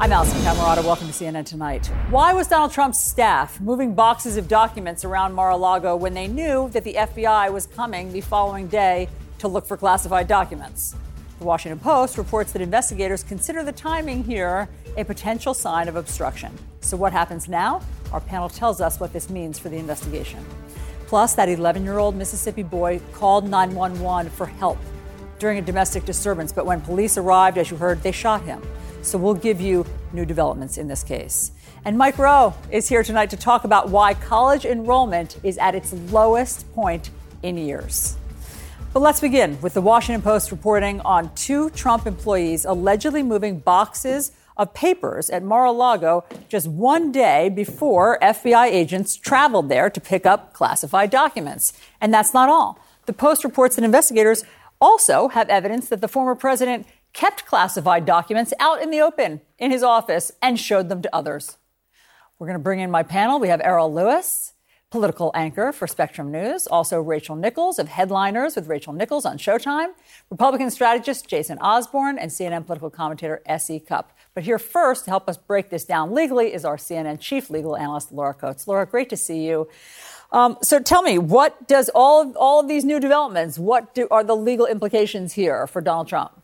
I'm Alisyn Camerota. Welcome to CNN Tonight. Why was Donald Trump's staff moving boxes of documents around Mar-a-Lago when they knew that the FBI was coming the following day to look for classified documents? The Washington Post reports that investigators consider the timing here a potential sign of obstruction. So, what happens now? Our panel tells us what this means for the investigation. Plus, that 11 year old Mississippi boy called 911 for help during a domestic disturbance, but when police arrived, as you heard, they shot him. So we'll give you new developments in this case. And Mike Rowe is here tonight to talk about why college enrollment is at its lowest point in years. But let's begin with the Washington Post reporting on two Trump employees allegedly moving boxes of papers at Mar a Lago just one day before FBI agents traveled there to pick up classified documents. And that's not all. The Post reports that investigators also have evidence that the former president kept classified documents out in the open in his office and showed them to others. We're going to bring in my panel. We have Errol Louis, political anchor for Spectrum News, also Rachel Nichols of Headliners with Rachel Nichols on Showtime, Republican strategist Jason Osborne, and CNN political commentator S.E. Cupp. But here first, to help us break this down legally, is our CNN chief legal analyst, Laura Coates. Laura, great to see you. Um, so tell me, what does all of, all of these new developments, what do, are the legal implications here for Donald Trump?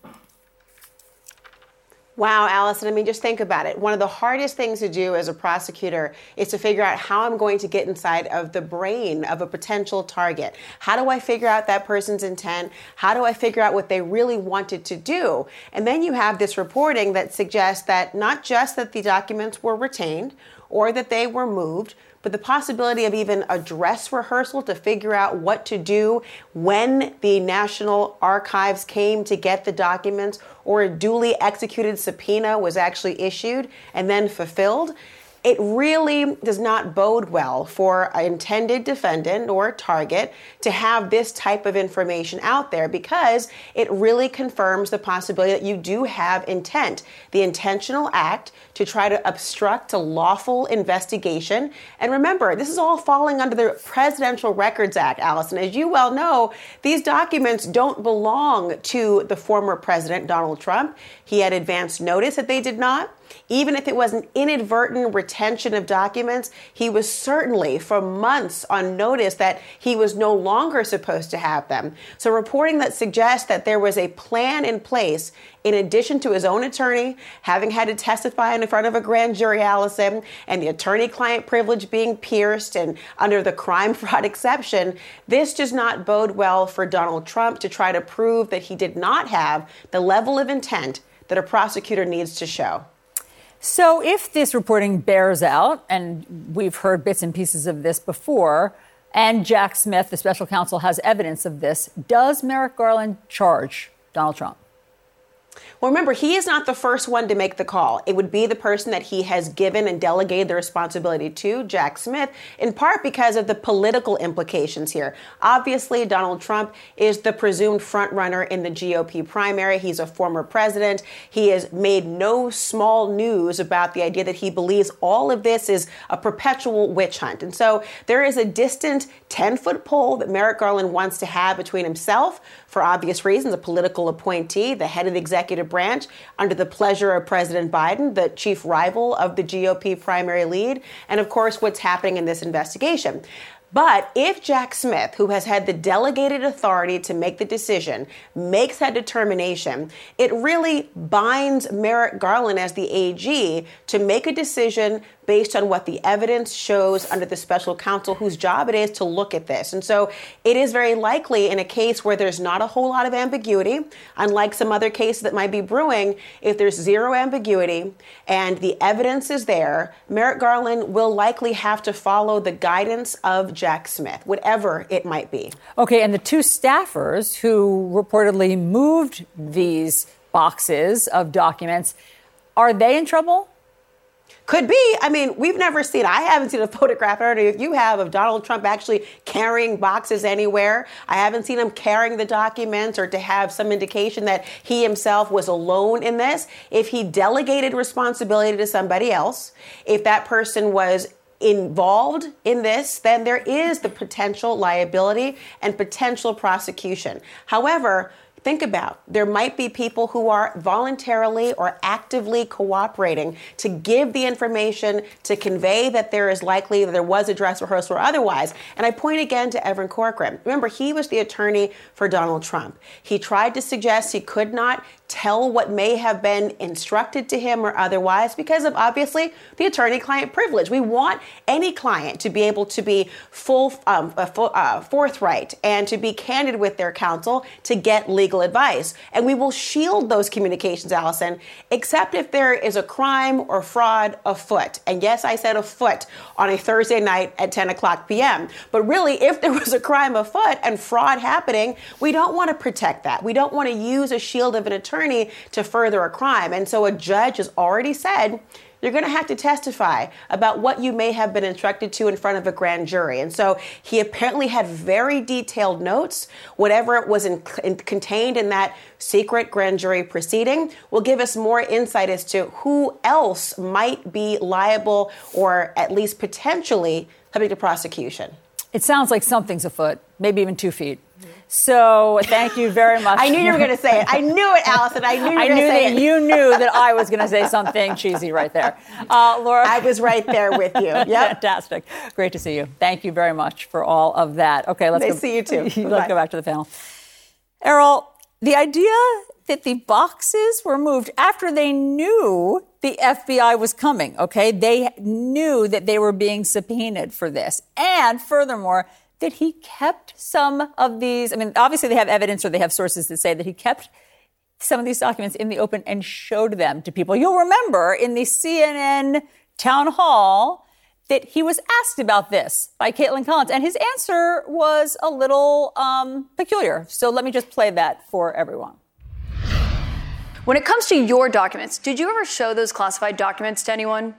Wow, Alisyn, I mean, just think about it. One of the hardest things to do as a prosecutor is to figure out how I'm going to get inside of the brain of a potential target. How do I figure out that person's intent? How do I figure out what they really wanted to do? And then you have this reporting that suggests that not just that the documents were retained or that they were moved, but the possibility of even a dress rehearsal to figure out what to do when the National Archives came to get the documents or a duly executed subpoena was actually issued and then fulfilled it really does not bode well for an intended defendant or target to have this type of information out there because it really confirms the possibility that you do have intent, the intentional act to try to obstruct a lawful investigation. And remember, this is all falling under the Presidential Records Act, Alisyn. As you well know, these documents don't belong to the former president, Donald Trump. He had advance notice that they did not. Even if it was an inadvertent retention of documents, he was certainly for months on notice that he was no longer supposed to have them. So, reporting that suggests that there was a plan in place, in addition to his own attorney having had to testify in front of a grand jury, Alisyn, and the attorney client privilege being pierced and under the crime fraud exception, this does not bode well for Donald Trump to try to prove that he did not have the level of intent that a prosecutor needs to show. So, if this reporting bears out, and we've heard bits and pieces of this before, and Jack Smith, the special counsel, has evidence of this, does Merrick Garland charge Donald Trump? Well, remember, he is not the first one to make the call. It would be the person that he has given and delegated the responsibility to, Jack Smith, in part because of the political implications here. Obviously, Donald Trump is the presumed frontrunner in the GOP primary. He's a former president. He has made no small news about the idea that he believes all of this is a perpetual witch hunt. And so there is a distant 10 foot pole that Merrick Garland wants to have between himself, for obvious reasons, a political appointee, the head of the executive branch, under the pleasure of President Biden, the chief rival of the GOP primary lead, and of course, what's happening in this investigation. But if Jack Smith, who has had the delegated authority to make the decision, makes that determination, it really binds Merrick Garland as the AG to make a decision based on what the evidence shows under the special counsel whose job it is to look at this. And so it is very likely in a case where there's not a whole lot of ambiguity, unlike some other cases that might be brewing, if there's zero ambiguity and the evidence is there, Merrick Garland will likely have to follow the guidance of Jack Smith, whatever it might be. Okay, and the two staffers who reportedly moved these boxes of documents, are they in trouble? Could be. I mean, we've never seen, I haven't seen a photograph, I don't know if you have, of Donald Trump actually carrying boxes anywhere. I haven't seen him carrying the documents or to have some indication that he himself was alone in this. If he delegated responsibility to somebody else, if that person was involved in this, then there is the potential liability and potential prosecution. However, think about. There might be people who are voluntarily or actively cooperating to give the information to convey that there is likely that there was a dress rehearsal or otherwise. And i point again to evan corcoran. Remember he was the attorney for donald trump. He tried to suggest he could not tell what may have been instructed to him or otherwise because of obviously the attorney client privilege. We want any client to be able to be full, um, uh, full uh, forthright and to be candid with their counsel to get legal advice. And we will shield those communications, Alisyn, except if there is a crime or fraud afoot. And yes, I said afoot on a Thursday night at 10 o'clock p.m. But really, if there was a crime afoot and fraud happening, we don't want to protect that. We don't want to use a shield of an attorney attorney to further a crime. And so a judge has already said, you're going to have to testify about what you may have been instructed to in front of a grand jury. And so he apparently had very detailed notes. Whatever it was in, in, contained in that secret grand jury proceeding will give us more insight as to who else might be liable or at least potentially subject to prosecution. It sounds like something's afoot, maybe even two feet. So thank you very much. I knew you were going to say it. I knew it, Alisyn. I knew you I knew that it. you knew that I was going to say something cheesy right there. Uh, Laura. I was right there with you. Yep. Fantastic. Great to see you. Thank you very much for all of that. Okay, let's nice go. see you too. let's go back to the panel. Errol, the idea that the boxes were moved after they knew the FBI was coming, okay? They knew that they were being subpoenaed for this. And furthermore, that he kept some of these. I mean, obviously they have evidence or they have sources that say that he kept some of these documents in the open and showed them to people. You'll remember in the CNN town hall that he was asked about this by Kaitlan Collins, and his answer was a little um, peculiar. So let me just play that for everyone. When it comes to your documents, did you ever show those classified documents to anyone?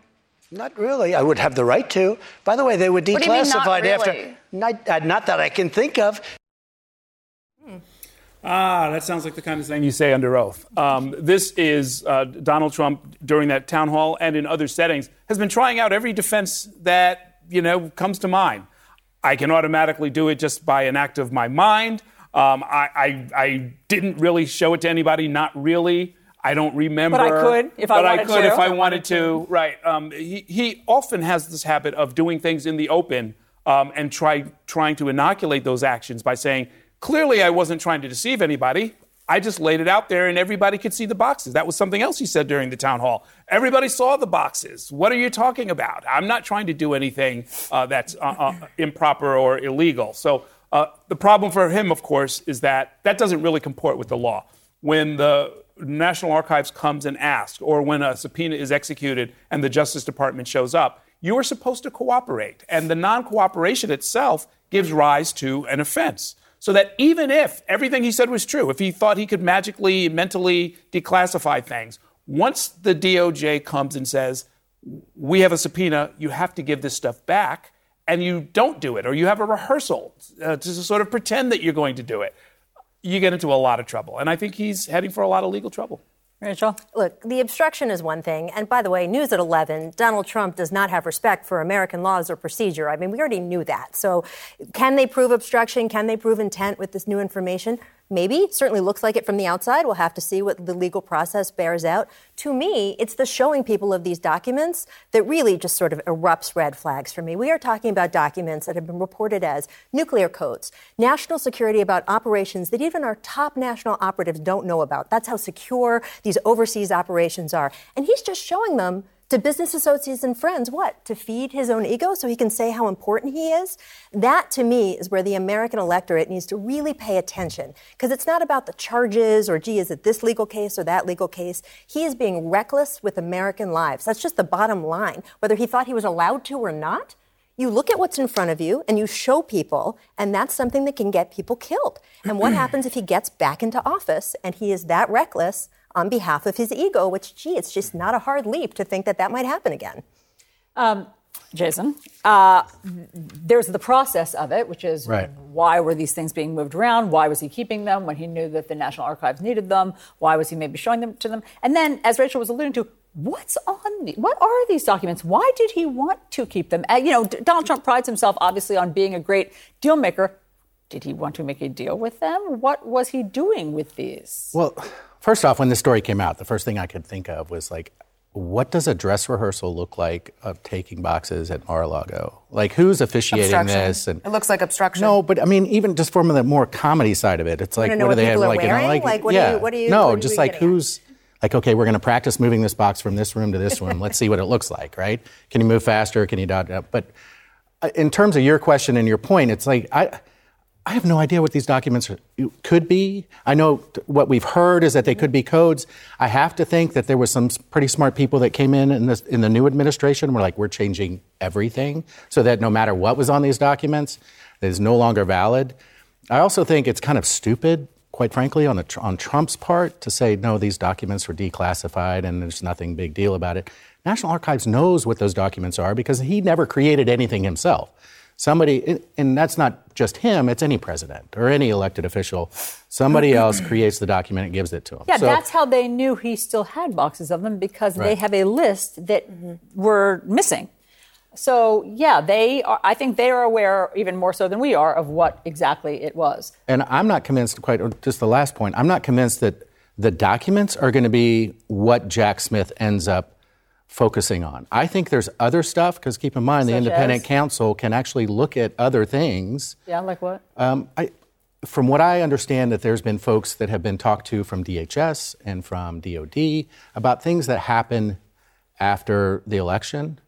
Not really. I would have the right to. By the way, they were declassified mean, not really? after. Not, uh, not that I can think of. Ah, that sounds like the kind of thing you say under oath. Um, this is uh, Donald Trump during that town hall and in other settings has been trying out every defense that you know comes to mind. I can automatically do it just by an act of my mind. Um, I, I, I didn't really show it to anybody, not really. I don't remember. But I could if I but wanted I could to. if I wanted to. Right. Um, he, he often has this habit of doing things in the open um, and try, trying to inoculate those actions by saying, clearly I wasn't trying to deceive anybody. I just laid it out there and everybody could see the boxes. That was something else he said during the town hall. Everybody saw the boxes. What are you talking about? I'm not trying to do anything uh, that's uh, uh, improper or illegal. So uh, the problem for him, of course, is that that doesn't really comport with the law. When the National Archives comes and asks, or when a subpoena is executed and the Justice Department shows up, you are supposed to cooperate. And the non cooperation itself gives rise to an offense. So that even if everything he said was true, if he thought he could magically, mentally declassify things, once the DOJ comes and says, we have a subpoena, you have to give this stuff back, and you don't do it, or you have a rehearsal uh, to sort of pretend that you're going to do it, you get into a lot of trouble. And I think he's heading for a lot of legal trouble. Rachel? Look, the obstruction is one thing. And by the way, news at 11, Donald Trump does not have respect for American laws or procedure. I mean, we already knew that. So can they prove obstruction? Can they prove intent with this new information? Maybe. Certainly looks like it from the outside. We'll have to see what the legal process bears out. To me, it's the showing people of these documents that really just sort of erupts red flags for me. We are talking about documents that have been reported as nuclear codes, national security about operations that even our top national operatives don't know about. That's how secure these overseas operations are. And he's just showing them to business associates and friends. What? To feed his own ego so he can say how important he is? That to me is where the American electorate needs to really pay attention because it's not about the charges or, gee, is it this legal case or that legal case? He is being reckless with American lives. That's just the bottom line. Whether he thought he was allowed to or not, you look at what's in front of you and you show people, and that's something that can get people killed. And what happens if he gets back into office and he is that reckless on behalf of his ego, which, gee, it's just not a hard leap to think that that might happen again. Um, Jason, uh, there's the process of it, which is right. why were these things being moved around? Why was he keeping them when he knew that the National Archives needed them? Why was he maybe showing them to them? And then, as Rachel was alluding to, what's on the, what are these documents why did he want to keep them uh, you know donald trump prides himself obviously on being a great deal maker did he want to make a deal with them what was he doing with these well first off when the story came out the first thing i could think of was like what does a dress rehearsal look like of taking boxes at Mar-a-Lago? Like, who's officiating this? And it looks like obstruction. No, but I mean, even just from the more comedy side of it, it's like, what, do they have? Like, you know, like, like, what yeah. do you, what do you, no, what just like who's. At? like, okay, we're going to practice moving this box from this room to this room. Let's see what it looks like, right? Can you move faster? Can you dot dot? But uh, in terms of your question and your point, it's like I, I have no idea what these documents could be. I know what we've heard is that they could be codes. I have to think that there was some pretty smart people that came in in, this, in the new administration. Were like, we're changing everything so that no matter what was on these documents, it is no longer valid. I also think it's kind of stupid quite frankly, on, the, on Trump's part to say, no, these documents were declassified and there's nothing big deal about it. National Archives knows what those documents are because he never created anything himself. Somebody, and that's not just him, it's any president or any elected official. Somebody else creates the document and gives it to him. Yeah, so, that's how they knew he still had boxes of them because right. they have a list that mm-hmm. were missing. So yeah, they are. I think they are aware even more so than we are of what exactly it was. And I'm not convinced. Quite just the last point. I'm not convinced that the documents are going to be what Jack Smith ends up focusing on. I think there's other stuff because keep in mind Such the independent as? counsel can actually look at other things. Yeah, like what? Um, I, from what I understand, that there's been folks that have been talked to from DHS and from DOD about things that happen after the election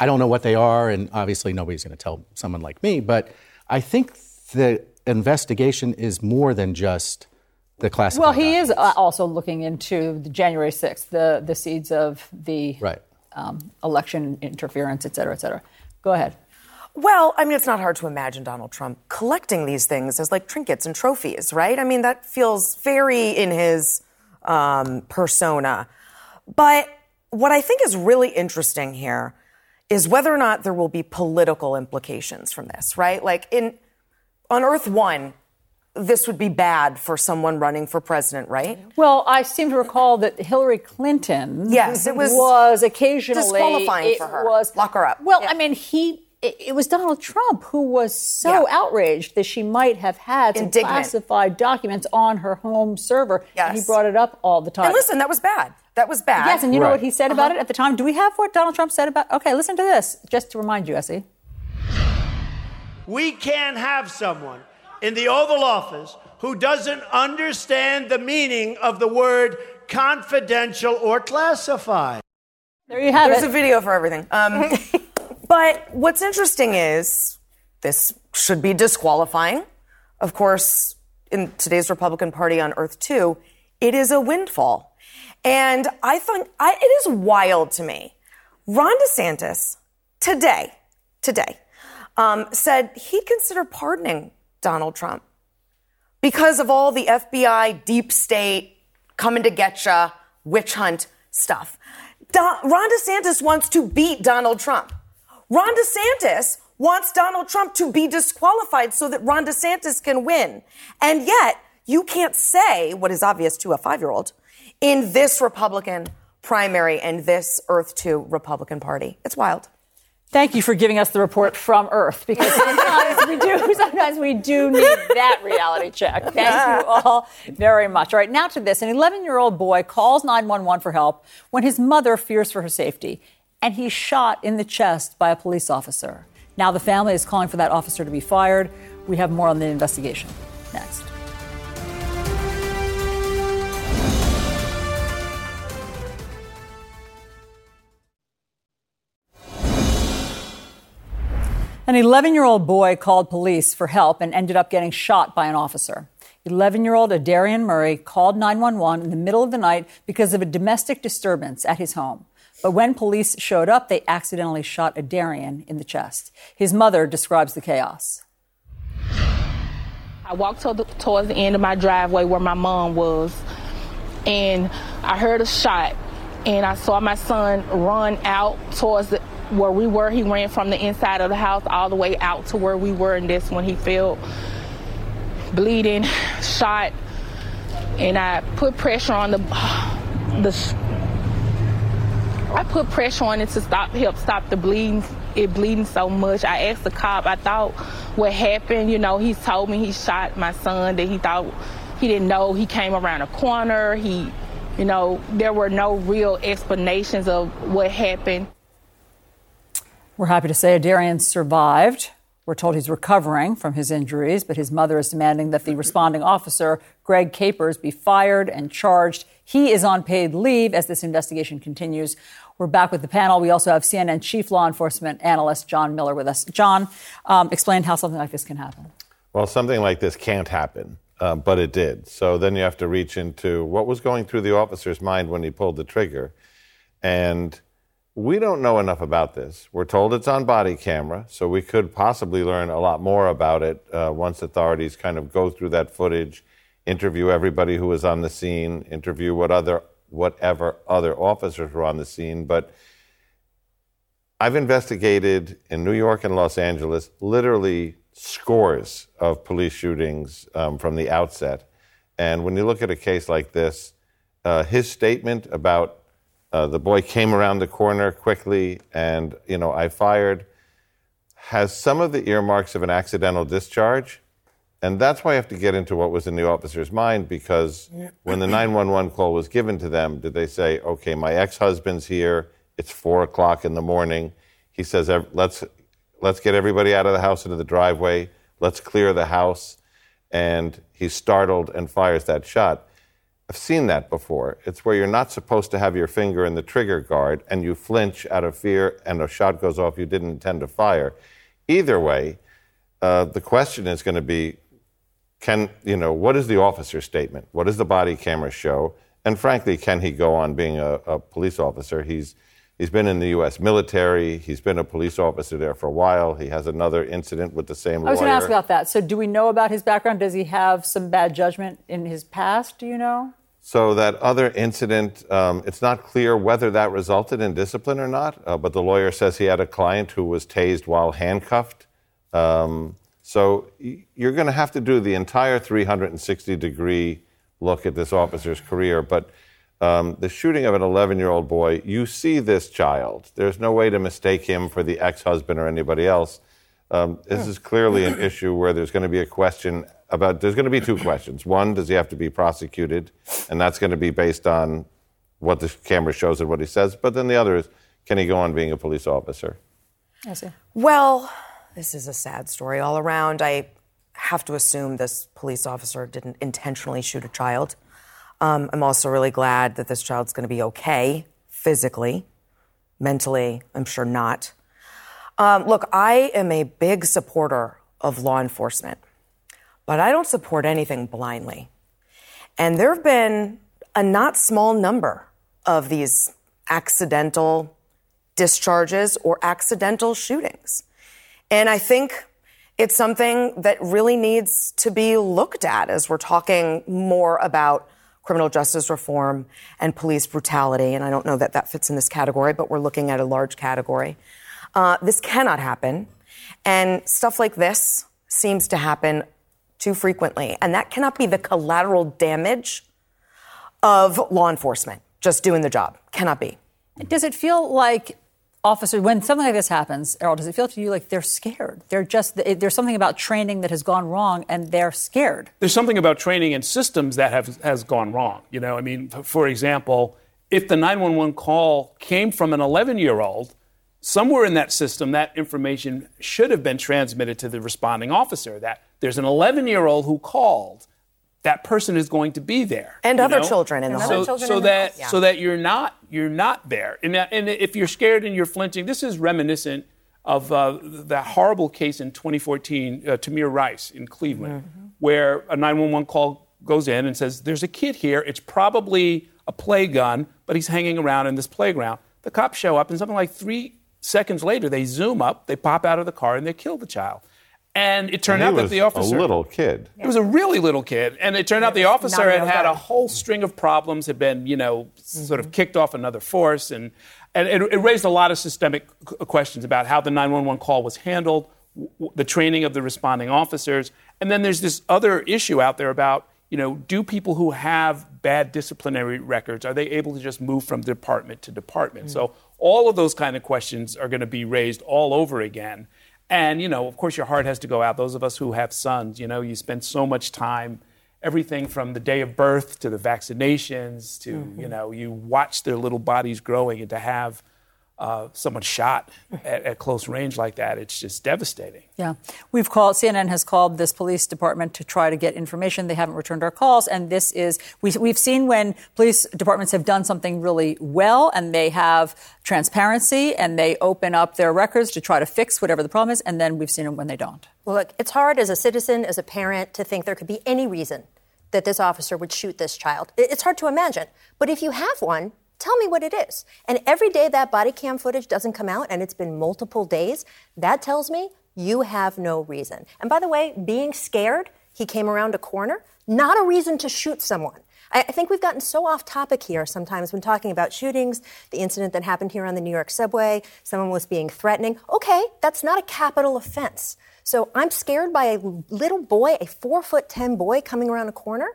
I don't know what they are, and obviously nobody's going to tell someone like me, but I think the investigation is more than just the classified. Well, he documents. is uh, also looking into the January 6th, the, the seeds of the right. Um, election interference, et cetera, et cetera. Go ahead. Well, I mean, it's not hard to imagine Donald Trump collecting these things as like trinkets and trophies, right? I mean, that feels very in his um, persona. But what I think is really interesting here is whether or not there will be political implications from this, right? Like in on Earth One, this would be bad for someone running for president, right? Well, I seem to recall that Hillary Clinton yes, it was, was occasionally disqualifying for her. Was, Lock her up. Well, yeah. I mean, he it, was Donald Trump who was so yeah. outraged that she might have had some Indignant. classified documents on her home server. Yes. And he brought it up all the time. And listen, that was bad. That was bad. Yes, and you right. know what he said about uh-huh. it at the time? Do we have what Donald Trump said about Okay, listen to this, just to remind you, Essie. We can't have someone in the Oval Office who doesn't understand the meaning of the word confidential or classified. There you have There's it. There's a video for everything. Um, but what's interesting is this should be disqualifying. Of course, in today's Republican Party on Earth 2, it is a windfall. And I think I, it is wild to me. Ron DeSantis today, today, um, said he'd consider pardoning Donald Trump because of all the FBI, deep state, coming to get witch hunt stuff. Don, Ron DeSantis wants to beat Donald Trump. Ron DeSantis wants Donald Trump to be disqualified so that Ron DeSantis can win. And yet, you can't say what is obvious to a five year old in this Republican primary and this Earth 2 Republican Party. It's wild. Thank you for giving us the report from Earth because sometimes we do sometimes we do need that reality check. Thank you all very much. All right, now to this. An 11-year-old boy calls 911 for help when his mother fears for her safety and he's shot in the chest by a police officer. Now the family is calling for that officer to be fired. We have more on the investigation next. An 11 year old boy called police for help and ended up getting shot by an officer. 11 year old Aderrien Murray called 911 in the middle of the night because of a domestic disturbance at his home. But when police showed up, they accidentally shot Aderrien in the chest. His mother describes the chaos. I walked to the, towards the end of my driveway where my mom was, and I heard a shot, and I saw my son run out towards the, where we were. He ran from the inside of the house all the way out to where we were, and that's when he fell bleeding, shot, and I put pressure on the the. I put pressure on it to stop, help stop the bleeding. It bleeding so much. I asked the cop. I thought what happened. You know, he told me he shot my son. That he thought he didn't know he came around a corner. He, you know, there were no real explanations of what happened. We're happy to say Aderrien survived. We're told he's recovering from his injuries, but his mother is demanding that the responding officer, Greg Capers, be fired and charged. He is on paid leave as this investigation continues. We're back with the panel. We also have CNN chief law enforcement analyst John Miller with us. John, um, explain how something like this can happen. Well, something like this can't happen, uh, but it did. So then you have to reach into what was going through the officer's mind when he pulled the trigger. And we don't know enough about this. We're told it's on body camera, so we could possibly learn a lot more about it uh, once authorities kind of go through that footage, interview everybody who was on the scene, interview what other whatever other officers were on the scene. But I've investigated in New York and Los Angeles literally scores of police shootings um, from the outset. And when you look at a case like this, uh, his statement about uh, the boy came around the corner quickly, and you know I fired. Has some of the earmarks of an accidental discharge, and that's why I have to get into what was in the officer's mind because when the 911 call was given to them, did they say, "Okay, my ex-husband's here. It's four o'clock in the morning." He says, "Let's let's get everybody out of the house into the driveway. Let's clear the house," and he's startled and fires that shot. I've seen that before. It's where you're not supposed to have your finger in the trigger guard and you flinch out of fear and a shot goes off you didn't intend to fire. Either way, uh, the question is going to be can, you know, what is the officer's statement? What does the body camera show? And frankly, can he go on being a, a police officer? He's, he's been in the U.S. military. He's been a police officer there for a while. He has another incident with the same lawyer. I was going to ask about that. So, do we know about his background? Does he have some bad judgment in his past? Do you know? So that other incident, um, it's not clear whether that resulted in discipline or not. Uh, but the lawyer says he had a client who was tased while handcuffed. Um, so y- you're going to have to do the entire 360 degree look at this officer's career. But um, the shooting of an 11 year old boy, you see this child. There's no way to mistake him for the ex husband or anybody else. Um, this is clearly an issue where there's going to be a question about there's going to be two questions. One, does he have to be prosecuted? And that's going to be based on what the camera shows and what he says. But then the other is, can he go on being a police officer? I see. Well, this is a sad story all around. I have to assume this police officer didn't intentionally shoot a child. Um, I'm also really glad that this child's going to be okay physically, mentally, I'm sure not. Um, look, I am a big supporter of law enforcement, but I don't support anything blindly. And there have been a not small number of these accidental discharges or accidental shootings. And I think it's something that really needs to be looked at as we're talking more about criminal justice reform and police brutality. And I don't know that that fits in this category, but we're looking at a large category. Uh, this cannot happen. And stuff like this seems to happen too frequently. And that cannot be the collateral damage of law enforcement just doing the job. Cannot be. Does it feel like officers, when something like this happens, Errol, does it feel to you like they're scared? They're just, there's something about training that has gone wrong and they're scared. There's something about training and systems that have has gone wrong. You know, I mean, for example, if the 911 call came from an 11 year old, somewhere in that system, that information should have been transmitted to the responding officer that there's an 11 year old who called. That person is going to be there, And other know? children in the so, home. so in that house. Yeah. so that you're not you're not there. And, that, and if you're scared and you're flinching, this is reminiscent of uh, that horrible case in 2014, uh, Tamir Rice in Cleveland, mm-hmm. where a 911 call goes in and says, There's a kid here. It's probably a play gun, but he's hanging around in this playground. The cops show up, and something like three seconds later, they zoom up, they pop out of the car, and they kill the child. And it turned and out that the officer. Was a little kid. It was a really little kid. And it turned out the officer had had a whole string of problems, had been, you know, mm-hmm. sort of mm-hmm. kicked off another force. And, and it, it, raised a lot of systemic questions about how the 911 call was handled, w- the training of the responding officers. And then there's this other issue out there about, you know, do people who have bad disciplinary records, are they able to just move from department to department? Mm-hmm. So all of those kind of questions are going to be raised all over again. And, you know, of course, your heart has to go out. Those of us who have sons, you know, you spend so much time, everything from the day of birth to the vaccinations to, mm-hmm. you know, you watch their little bodies growing and to have uh, someone shot at, at, close range like that, it's just devastating. Yeah. We've called, CNN has called this police department to try to get information. They haven't returned our calls. And this is, we, we've seen when police departments have done something really well and they have transparency and they open up their records to try to fix whatever the problem is. And then we've seen them when they don't. Well, look, it's hard as a citizen, as a parent, to think there could be any reason that this officer would shoot this child. It's hard to imagine. But if you have one, Tell me what it is. And every day that body cam footage doesn't come out, and it's been multiple days, that tells me you have no reason. And by the way, being scared, he came around a corner, not a reason to shoot someone. I, think we've gotten so off topic here sometimes when talking about shootings, the incident that happened here on the New York subway, someone was being threatening. Okay, that's not a capital offense. So I'm scared by a little boy, a four foot ten boy coming around a corner.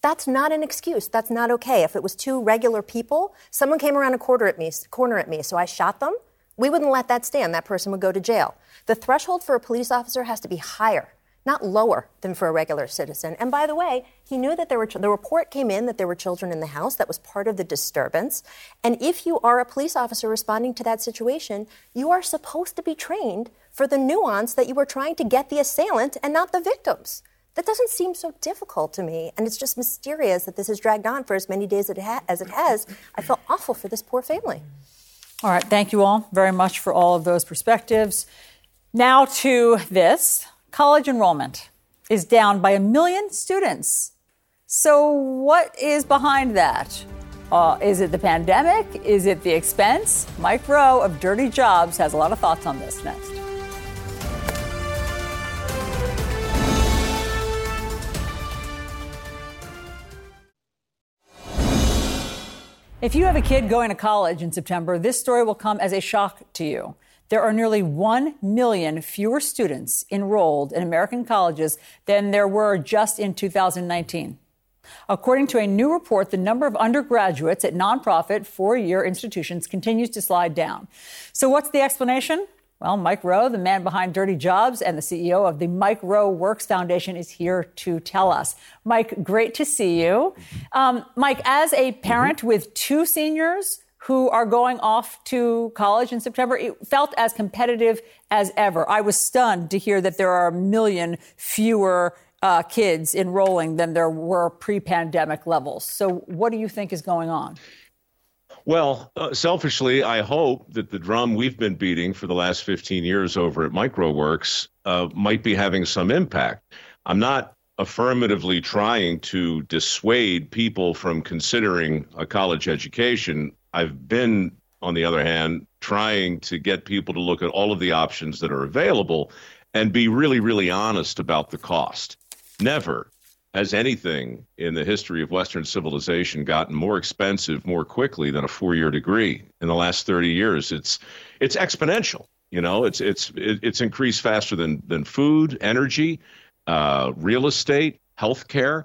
That's not an excuse. That's not okay. If it was two regular people, someone came around a corner at me, corner at me, so I shot them, we wouldn't let that stand. That person would go to jail. The threshold for a police officer has to be higher, not lower than for a regular citizen. And by the way, he knew that there were the report came in that there were children in the house. That was part of the disturbance. And if you are a police officer responding to that situation, you are supposed to be trained for the nuance that you are trying to get the assailant and not the victims. That doesn't seem so difficult to me, and it's just mysterious that this has dragged on for as many days as it has. I feel awful for this poor family. All right, thank you all very much for all of those perspectives. Now to this college enrollment is down by a million students. So, what is behind that? Uh, is it the pandemic? Is it the expense? Mike Rowe of Dirty Jobs has a lot of thoughts on this next. If you have a kid going to college in September, this story will come as a shock to you. There are nearly 1 million fewer students enrolled in American colleges than there were just in 2019. According to a new report, the number of undergraduates at nonprofit four year institutions continues to slide down. So, what's the explanation? Well, Mike Rowe, the man behind Dirty Jobs and the CEO of the Mike Rowe Works Foundation, is here to tell us. Mike, great to see you. Um, Mike, as a parent mm-hmm. with two seniors who are going off to college in September, it felt as competitive as ever. I was stunned to hear that there are a million fewer uh, kids enrolling than there were pre pandemic levels. So, what do you think is going on? Well, uh, selfishly, I hope that the drum we've been beating for the last 15 years over at mikeroweWORKS uh, might be having some impact. I'm not affirmatively trying to dissuade people from considering a college education. I've been, on the other hand, trying to get people to look at all of the options that are available and be really, really honest about the cost. Never has anything in the history of Western civilization gotten more expensive more quickly than a four-year degree in the last 30 years? It's it's exponential. You know, it's it's it's increased faster than than food, energy, uh, real estate, healthcare,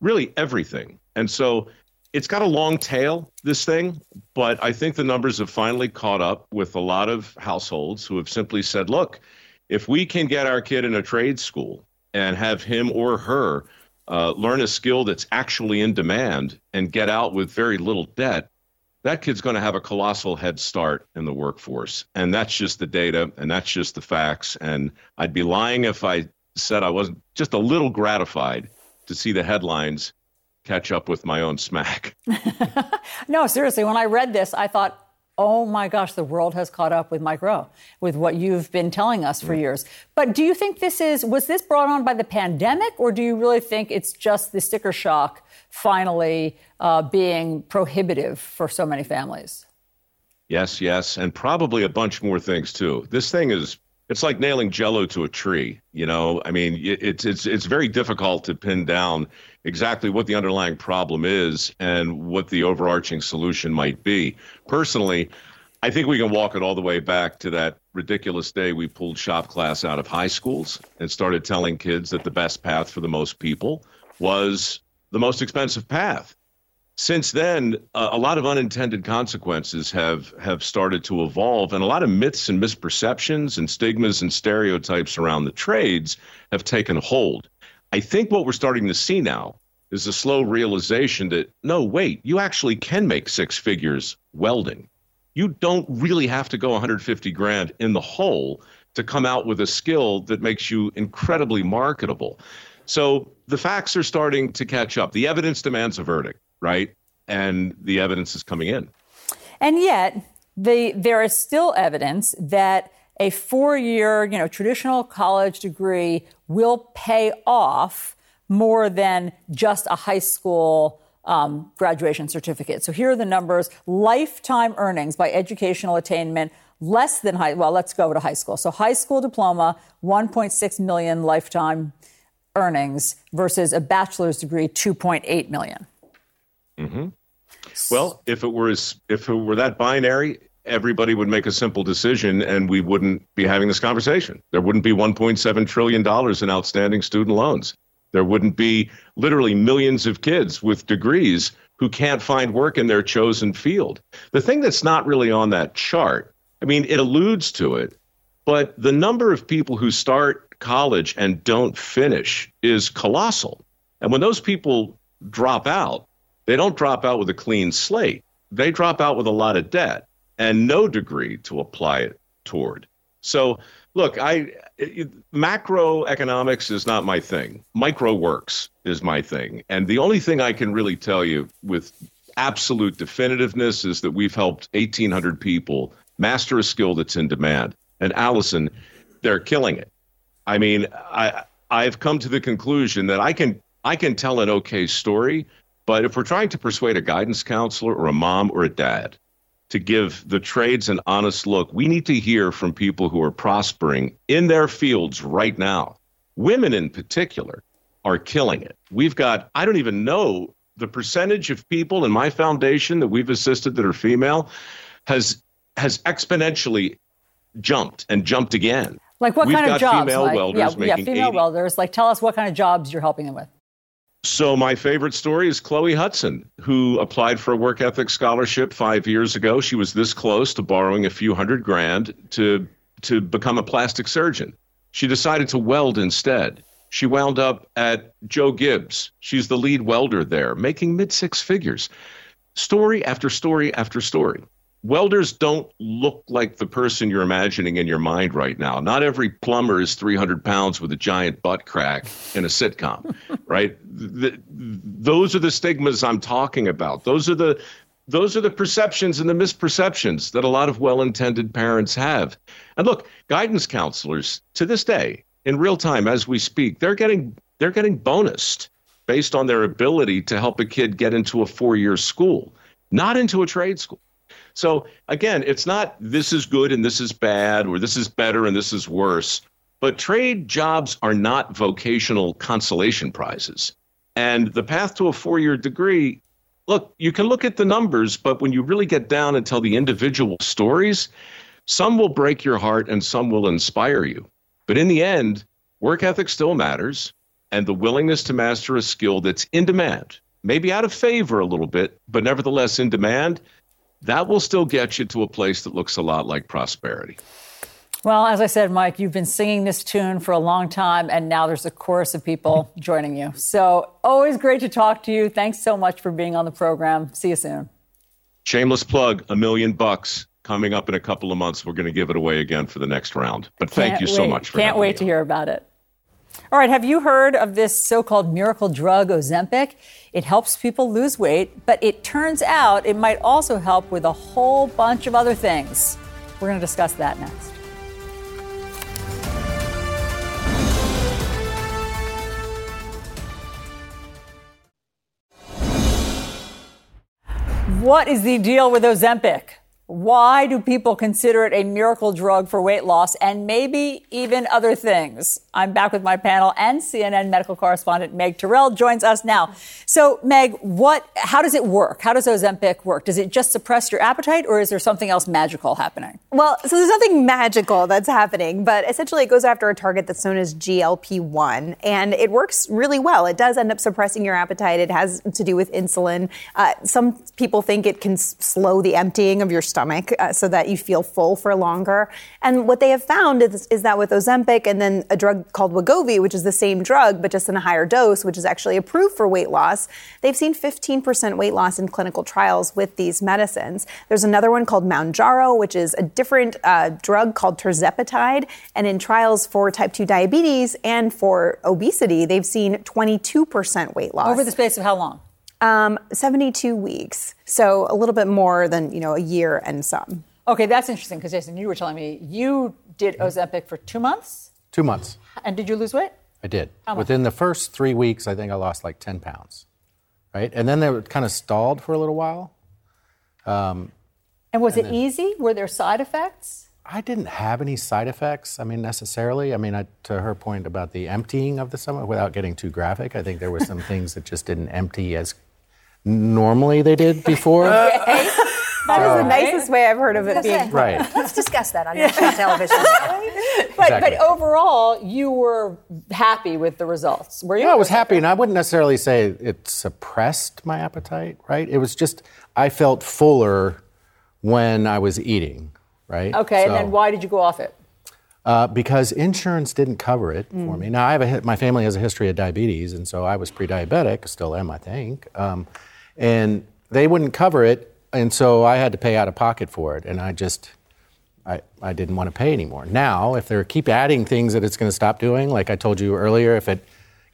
really everything. And so it's got a long tail, this thing, but I think the numbers have finally caught up with a lot of households who have simply said, look, if we can get our kid in a trade school and have him or her uh, learn a skill that's actually in demand and get out with very little debt, that kid's going to have a colossal head start in the workforce. And that's just the data and that's just the facts. And I'd be lying if I said I wasn't just a little gratified to see the headlines catch up with my own smack. no, seriously, when I read this, I thought, oh my gosh, the world has caught up with Mike Rowe, with what you've been telling us for years. But do you think this is, was this brought on by the pandemic, or do you really think it's just the sticker shock finally uh, being prohibitive for so many families? Yes, yes, and probably a bunch more things too. This thing is it's like nailing jello to a tree you know? I mean it's it's it's very difficult to pin down exactly what the underlying problem is and what the overarching solution might be. Personally i think we can walk it all the way back to that ridiculous day we pulled shop class out of high schools and started telling kids that the best path for the most people was the most expensive path since then, uh, a lot of unintended consequences have have started to evolve, and a lot of myths and misperceptions and stigmas and stereotypes around the trades have taken hold. I think what we're starting to see now is a slow realization that no, wait, you actually can make six figures welding. You don't really have to go 150 grand in the hole to come out with a skill that makes you incredibly marketable. So the facts are starting to catch up. The evidence demands a verdict right? And the evidence is coming in. And yet, the, there is still evidence that a four-year, you know, traditional college degree will pay off more than just a high school um, graduation certificate. So here are the numbers: lifetime earnings by educational attainment less than high. Well, let's go to high school. So high school diploma, 1.6 million lifetime earnings versus a bachelor's degree, 2.8 million. Mm-hmm. Well, if it were as, if it were that binary, everybody would make a simple decision, and we wouldn't be having this conversation. There wouldn't be 1.7 trillion dollars in outstanding student loans. There wouldn't be literally millions of kids with degrees who can't find work in their chosen field. The thing that's not really on that chart, I mean, it alludes to it, but the number of people who start college and don't finish is colossal. And when those people drop out, they don't drop out with a clean slate. They drop out with a lot of debt and no degree to apply it toward. So, look, I macroeconomics is not my thing. Micro works is my thing. And the only thing I can really tell you with absolute definitiveness is that we've helped 1800 people master a skill that's in demand. And Alisyn, they're killing it. I mean, I I've come to the conclusion that I can I can tell an okay story, but if we're trying to persuade a guidance counselor or a mom or a dad to give the trades an honest look, we need to hear from people who are prospering in their fields right now. Women in particular are killing it. We've got, I don't even know the percentage of people in my foundation that we've assisted that are female has has exponentially jumped and jumped again. Like what We've kind of jobs? Female like, welders yeah, yeah, female 80. welders. Like, tell us what kind of jobs you're helping them with. So my favorite story is Chloe Hudson, who applied for a work ethic scholarship five years ago. She was this close to borrowing a few hundred grand to to become a plastic surgeon. She decided to weld instead. She wound up at Joe Gibbs. She's the lead welder there, making mid six figures. Story after story after story. Welders don't look like the person you're imagining in your mind right now. Not every plumber is 300 pounds with a giant butt crack in a sitcom, right? The, those are the stigmas I'm talking about. Those are the those are the perceptions and the misperceptions that a lot of well-intended parents have. And look, guidance counselors to this day, in real time as we speak, they're getting they're getting bonused based on their ability to help a kid get into a four-year school, not into a trade school. So again, it's not this is good and this is bad, or this is better and this is worse. But trade jobs are not vocational consolation prizes. And the path to a four year degree, look, you can look at the numbers, but when you really get down and tell the individual stories, some will break your heart and some will inspire you. But in the end, work ethic still matters, and the willingness to master a skill that's in demand, maybe out of favor a little bit, but nevertheless in demand, that will still get you to a place that looks a lot like prosperity. Well, as I said, Mike, you've been singing this tune for a long time, and now there's a chorus of people joining you. So, always great to talk to you. Thanks so much for being on the program. See you soon. Shameless plug a million bucks coming up in a couple of months. We're going to give it away again for the next round. But thank Can't you so wait. much for Can't wait me to hear about it. All right, have you heard of this so called miracle drug, Ozempic? It helps people lose weight, but it turns out it might also help with a whole bunch of other things. We're going to discuss that next. What is the deal with Ozempic? Why do people consider it a miracle drug for weight loss and maybe even other things? I'm back with my panel and CNN medical correspondent Meg Tirrell joins us now. So, Meg, what, how does it work? How does Ozempic work? Does it just suppress your appetite or is there something else magical happening? Well, so there's nothing magical that's happening, but essentially it goes after a target that's known as GLP-1 and it works really well. It does end up suppressing your appetite. It has to do with insulin. Uh, some people think it can slow the emptying of your stomach uh, so that you feel full for longer. And what they have found is, is that with Ozempic and then a drug called Wegovy, which is the same drug but just in a higher dose, which is actually approved for weight loss, they've seen 15% weight loss in clinical trials with these medicines. There's another one called Mounjaro, which is a different uh, drug called tirzepatide, and in trials for type 2 diabetes and for obesity, they've seen 22% weight loss Over the space of how long? Um, 72 weeks. So a little bit more than, you know, a year and some. Okay, that's interesting because Jason, you were telling me you did Ozempic for two months, Two months. and did you lose weight? I did. How much? Within the first three weeks, I think I lost like 10 pounds. Right? And then they were kind of stalled for a little while. Um, And was And it then- easy? Were there side effects? I didn't have any side effects, I mean, necessarily. I mean, I, to her point about the emptying of the stomach, without getting too graphic, I think there were some things that just didn't empty as normally they did before. That is So- the nicest way I've heard of it being. Right. Let's discuss that on national television. But, Exactly. but overall, you were happy with the results. Were you? Yeah, I was happy, and I wouldn't necessarily say it suppressed my appetite, right? It was just, I felt fuller when I was eating, right? Okay, and So- then why did you go off it? Uh, because insurance didn't cover it for Mm. me. Now, I have a, hi- my family has a history of diabetes, and so I was pre-diabetic, still am, I think. Um, and they wouldn't cover it, and so I had to pay out of pocket for it, and I just, I, I didn't want to pay anymore. Now, if they keep adding things that it's going to stop doing, like I told you earlier, if it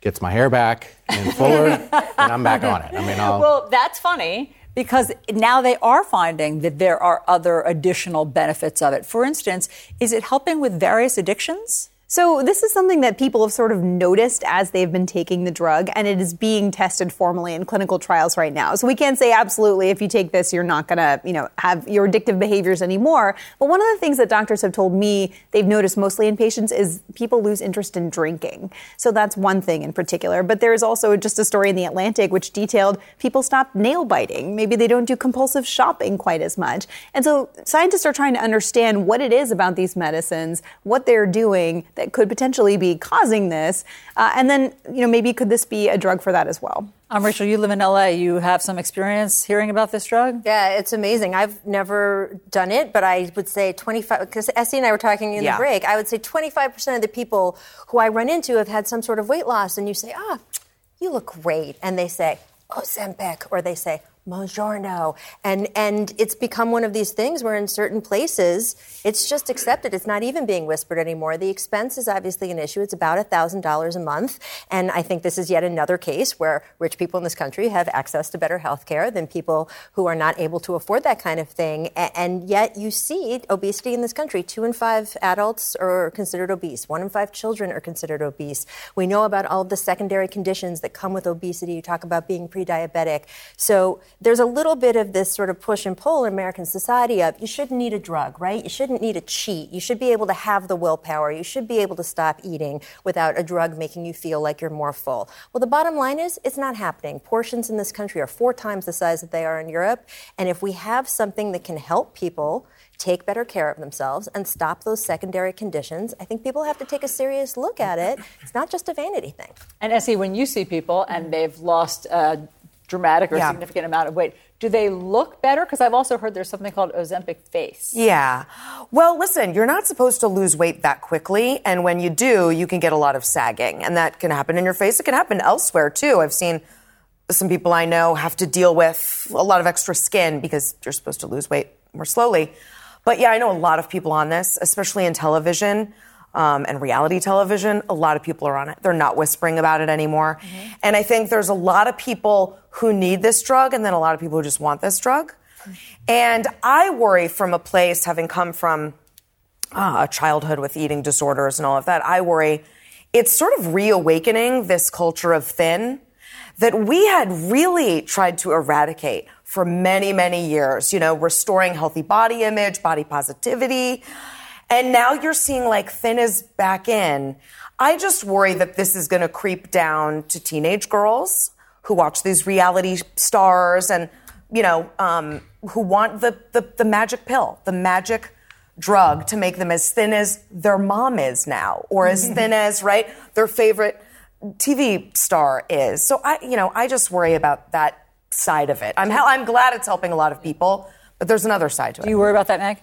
gets my hair back and fuller, and I'm back on it. I mean, I'll. Well, that's funny because now they are finding that there are other additional benefits of it. For instance, is it helping with various addictions? So this is something that people have sort of noticed as they've been taking the drug, and it is being tested formally in clinical trials right now. So we can't say absolutely if you take this, you're not going to, you know, have your addictive behaviors anymore. But one of the things that doctors have told me they've noticed mostly in patients is people lose interest in drinking. So that's one thing in particular. But there is also just a story in the Atlantic which detailed people stop nail biting. Maybe they don't do compulsive shopping quite as much. And so scientists are trying to understand what it is about these medicines, what they're doing could potentially be causing this, uh, and then you know maybe could this be a drug for that as well? Um, Rachel, you live in LA. You have some experience hearing about this drug? Yeah, it's amazing. I've never done it, but I would say 25, because S.E. and I were talking in Yeah. the break, I would say 25% of the people who I run into have had some sort of weight loss, and you say, ah, you look great. And they say, Ozempic, or they say, Mounjaro. And, and it's become one of these things where in certain places, it's just accepted. It's not even being whispered anymore. The expense is obviously an issue. It's about $1,000 a month. And I think this is yet another case where rich people in this country have access to better health care than people who are not able to afford that kind of thing. And yet you see obesity in this country. Two in five adults are considered obese. One in five children are considered obese. We know about all of the secondary conditions that come with obesity. You talk about being pre-diabetic. So there's a little bit of this sort of push and pull in American society of you shouldn't need a drug, right? You shouldn't need a cheat. You should be able to have the willpower. You should be able to stop eating without a drug making you feel like you're more full. Well, the bottom line is it's not happening. Portions in this country are four times the size that they are in Europe. And if we have something that can help people take better care of themselves and stop those secondary conditions, I think people have to take a serious look at it. It's not just a vanity thing. And S.E., when you see people and they've lost a dramatic or Yeah. significant amount of weight, do they look better? Because I've also heard there's something called Ozempic face. Yeah. Well, listen, you're not supposed to lose weight that quickly. And when you do, you can get a lot of sagging. And that can happen in your face. It can happen elsewhere, too. I've seen some people I know have to deal with a lot of extra skin because you're supposed to lose weight more slowly. But yeah, I know a lot of people on this, especially in television. Um, and reality television, a lot of people are on it. They're not whispering about it anymore. Mm-hmm. And I think there's a lot of people who need this drug and then a lot of people who just want this drug. And I worry from a place, having come from uh, a childhood with eating disorders and all of that, I worry it's sort of reawakening this culture of thin that we had really tried to eradicate for many, many years, you know, restoring healthy body image, body positivity. And now you're seeing like thin is back in. I just worry that this is going to creep down to teenage girls who watch these reality stars and, you know, um, who want the, the, the magic pill, the magic drug to make them as thin as their mom is now, or as thin as, right, their favorite TV star is. So I, you know, I just worry about that side of it. I'm, I'm glad it's helping a lot of people, but there's another side to it. Do you worry about that, Meg?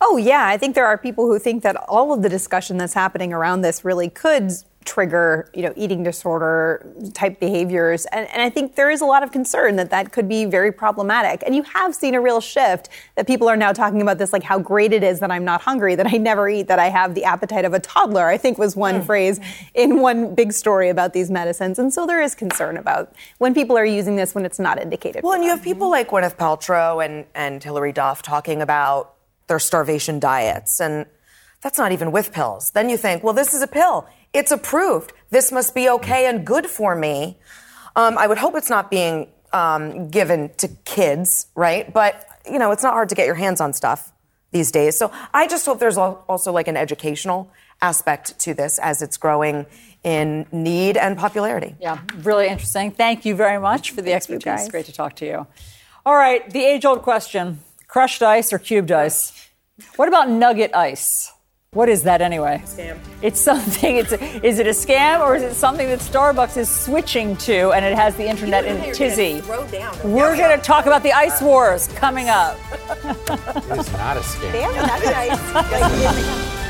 Oh, yeah. I think there are people who think that all of the discussion that's happening around this really could trigger, you know, eating disorder type behaviors. And, and, I think there is a lot of concern that that could be very problematic. And you have seen a real shift that people are now talking about this, like how great it is that I'm not hungry, that I never eat, that I have the appetite of a toddler, I think was one mm. phrase in one big story about these medicines. And so there is concern about when people are using this when it's not indicated. Well, and you have people like Gwyneth Paltrow and, and Hilary Duff talking about their starvation diets. And that's not even with pills. Then you think, well, this is a pill. It's approved. This must be okay and good for me. Um, I would hope it's not being um, given to kids, right? But, you know, it's not hard to get your hands on stuff these days. So I just hope there's also like an educational aspect to this as it's growing in need and popularity. Yeah, really interesting. Thank you very much for the expertise. Great to talk to you. All right, the age old question crushed ice or cubed ice? What about nugget ice? What is that anyway? Scam. It's something. It's is it a scam or is it something that Starbucks is switching to and it has the internet in tizzy? We're going to talk about the ice wars coming up. it's not a scam. Damn, that's nice.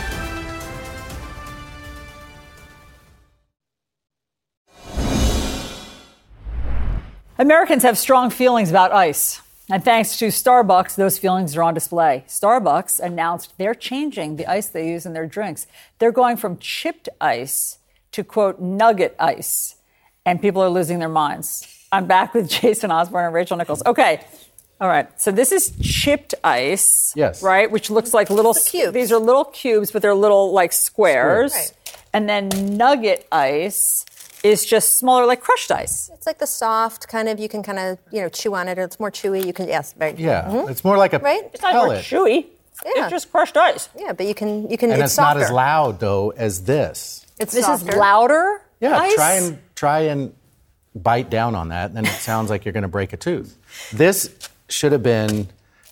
Americans have strong feelings about ice. And thanks to Starbucks, those feelings are on display. Starbucks announced they're changing the ice they use in their drinks. They're going from chipped ice to quote nugget ice. And people are losing their minds. I'm back with Jason Osborne and Rachel Nichols. Okay. All right. So this is chipped ice. Yes. Right? Which looks like little the cubes. These are little cubes, but they're little like squares. Right. And then nugget ice is just smaller, like crushed ice. It's like the soft kind of. You can kind of you know chew on it. or It's more chewy. You can yes, right. Yeah, mm-hmm. it's more like a right. It's not more chewy. Yeah. It's just crushed ice. Yeah, but you can you can. And it's, it's not as loud though as this. It's this softer. is louder. Yeah, ice? try and try and bite down on that, then it sounds like you're going to break a tooth. This should have been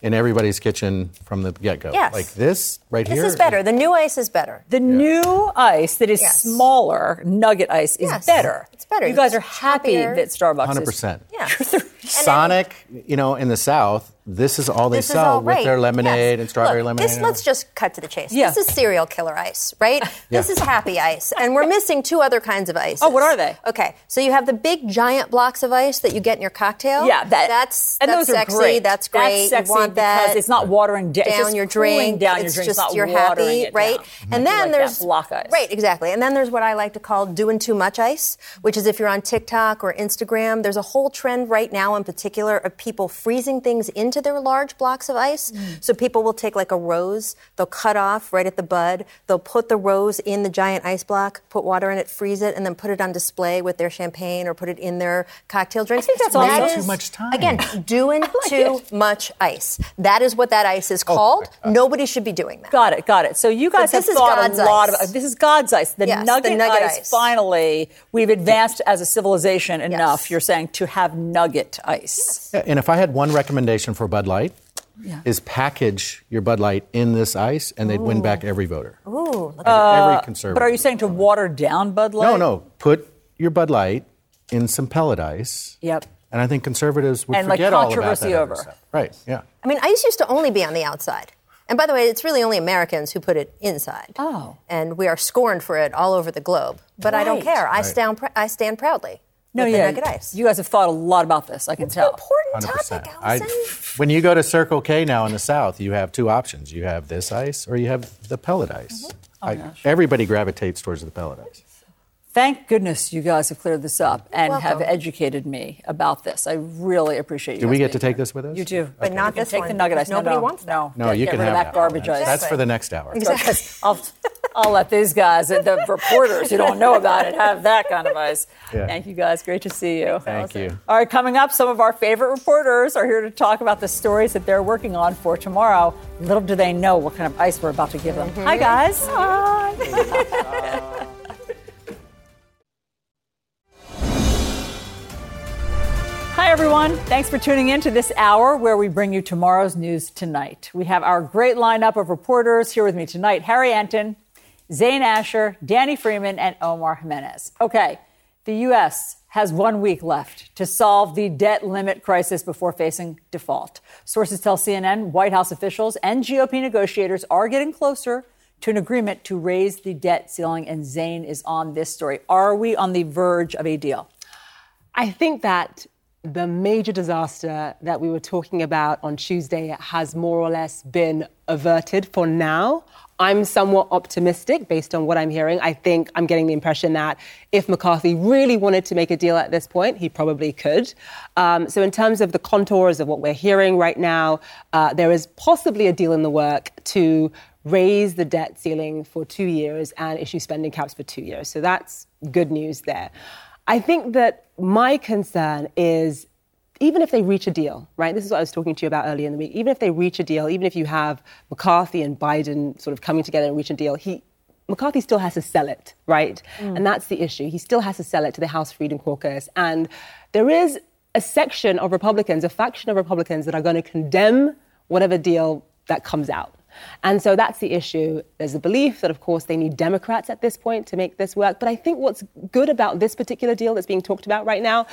in everybody's kitchen from the get go. Yes. Like this right this here. This is better. The new ice is better. The yeah. new ice that is yes. smaller, nugget ice, is yes. better. It's better. You guys are happy Happier. that Starbucks 100%. is. Yeah. Sonic, you know, in the South, this is all they this sell all with their lemonade yes. and strawberry Look, lemonade. This, let's just cut to the chase. Yeah. This is serial killer ice, right? Yeah. This is happy ice. And we're missing two other kinds of ice. Oh, what are they? Okay. So you have the big giant blocks of ice that you get in your cocktail. Yeah, that, that's and that's those sexy. Are great. That's great. That's sexy you want because that it's not watering da- down your drink. Down it's your drink. just it's not you're happy, it right? down. And then like there's that block ice. Right, exactly. And then there's what I like to call doing too much ice, which is if you're on TikTok or Instagram, there's a whole trend right now in particular of people freezing things into their large blocks of ice. Mm. So people will take like a rose, they'll cut off right at the bud, they'll put the rose in the giant ice block, put water in it, freeze it, and then put it on display with their champagne or put it in their cocktail drinks. I think that's that awesome. is, too much time. Again, doing like too it. much ice. That is what that ice is called. Nobody should be doing that. Got it, got it. So you guys But have this is thought God's a lot ice. of this is God's ice. The, Yes, the nugget, nugget ice, ice. Finally, we've advanced as a civilization enough. Yes. You're saying to have nugget ice. Yeah, and if I had one recommendation for Bud Light, Yeah. is package your Bud Light in this ice, and they'd win back every voter. Ooh, look Every, every uh, conservative. But are you saying to water down Bud Light? No, no. Put your Bud Light in some pellet ice. Yep. And I think conservatives would And, like, forget all about controversy that over. other stuff. Right. Yeah. I mean, ice used to only be on the outside. And by the way, it's really only Americans who put it inside. Oh. And we are scorned for it all over the globe. But I don't care. I Right. stand, pr- I stand proudly No, with yeah. the nugget ice. You guys have thought a lot about this. I can it's an tell. important 100%. topic, I, Alisyn. when you go to Circle K now in the South, you have two options. You have this ice or you have the pellet ice. Mm-hmm. Oh, I- gosh. everybody gravitates towards the pellet ice. Thank goodness you guys have cleared this up and have educated me about this. I really appreciate you. Do we guys get to being take this with us? You do, But not You can this Take one, the nugget ice. Nobody no, wants that. no. No, you get can rid have that that garbage That's- ice. That's for the next hour. Exactly. I'll, I'll let these guys, the reporters who don't know about it, have that kind of ice. Yeah. Thank you guys. Great to see you. Thank you. All right, coming up, some of our favorite reporters are here to talk about the stories that they're working on for tomorrow. Little do they know what kind of ice we're about to give them. Hi, mm-hmm. guys. Hi. Hi, everyone. Thanks for tuning in to this hour where we bring you tomorrow's news tonight. We have our great lineup of reporters here with me tonight Harry Enten, Zain Asher, Danny Freeman, and Omar Jimenez. Okay, the U.S. has one week left to solve the debt limit crisis before facing default. Sources tell CNN White House officials and GOP negotiators are getting closer to an agreement to raise the debt ceiling, and Zain is on this story. Are we on the verge of a deal? I think that the major disaster that we were talking about on Tuesday has more or less been averted for now. I'm somewhat optimistic based on what I'm hearing. I think I'm getting the impression that if McCarthy really wanted to make a deal at this point, he probably could. Um, so, in terms of the contours of what we're hearing right now, uh, there is possibly a deal in the work to raise the debt ceiling for two years and issue spending caps for two years. So, that's good news there. I think that my concern is even if they reach a deal, right? This is what I was talking to you about earlier in the week. Even if they reach a deal, even if you have McCarthy and Biden sort of coming together and reach a deal, he McCarthy still has to sell it, right? Mm. And that's the issue. He still has to sell it to the House Freedom Caucus. And there is a section of Republicans, a faction of Republicans that are going to condemn whatever deal that comes out. And so that's the issue. There's a belief that, of course, they need Democrats at this point to make this work. But I think what's good about this particular deal that's being talked about right now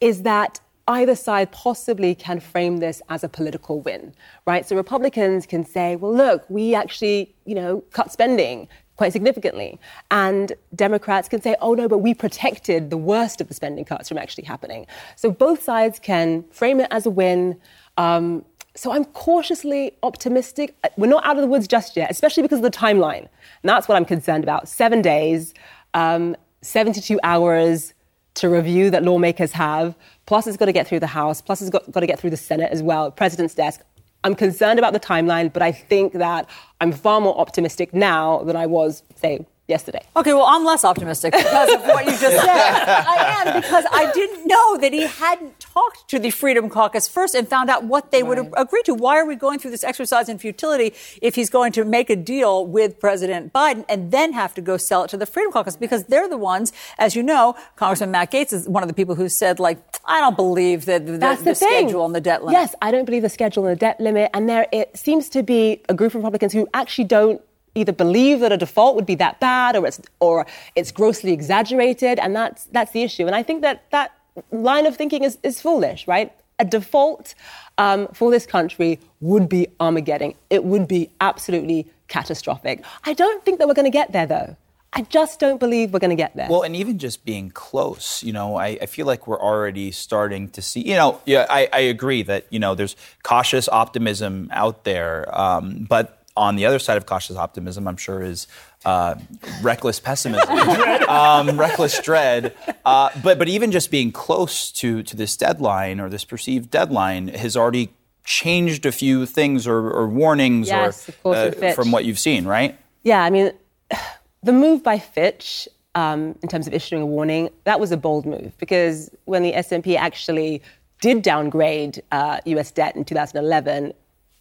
is that either side possibly can frame this as a political win, right? So Republicans can say, well, look, we actually, you know, cut spending quite significantly. And Democrats can say, oh no, but we protected the worst of the spending cuts from actually happening. So both sides can frame it as a win. Um, so I'm cautiously optimistic. We're not out of the woods just yet, especially because of the timeline. And that's what I'm concerned about. Seven days, um, 72 hours to review that lawmakers have. Plus, it's got to get through the House. Plus, it's got, got to get through the Senate as well, President's desk. I'm concerned about the timeline, but I think that I'm far more optimistic now than I was, say, yesterday. Okay, well, I'm less optimistic because of what you just said. I am because I didn't know that he hadn't talked to the Freedom Caucus first and found out what they would agree to. Why are we going through this exercise in futility if he's going to make a deal with President Biden and then have to go sell it to the Freedom Caucus? Because they're the ones, as you know, Congressman Matt Gaetz is one of the people who said, like, I don't believe that the, That's the, the, schedule and the debt limit. Yes, I don't believe the schedule and the debt limit. And there it seems to be a group of Republicans who actually don't either believe that a default would be that bad or it's or it's grossly exaggerated and that's that's the issue. And i think that that line of thinking is, is foolish right? A default um, for this country would be armageddon. It would be absolutely catastrophic. I don't think that we're going to get there though. I just don't believe we're going to get there. Well, and even just being close, you know, I, I feel like we're already starting to see, you know, yeah, I, I agree that, you know, there's cautious optimism out there. Um, but on the other side of cautious optimism, I'm sure is uh, reckless pessimism, um, reckless dread. Uh, but but even just being close to to this deadline or this perceived deadline has already changed a few things or, or warnings Yes, or of course, with uh, from what you've seen, right? Yeah, I mean, the move by Fitch um, in terms of issuing a warning that was a bold move because when the S&P actually did downgrade uh, U.S. debt in 2011,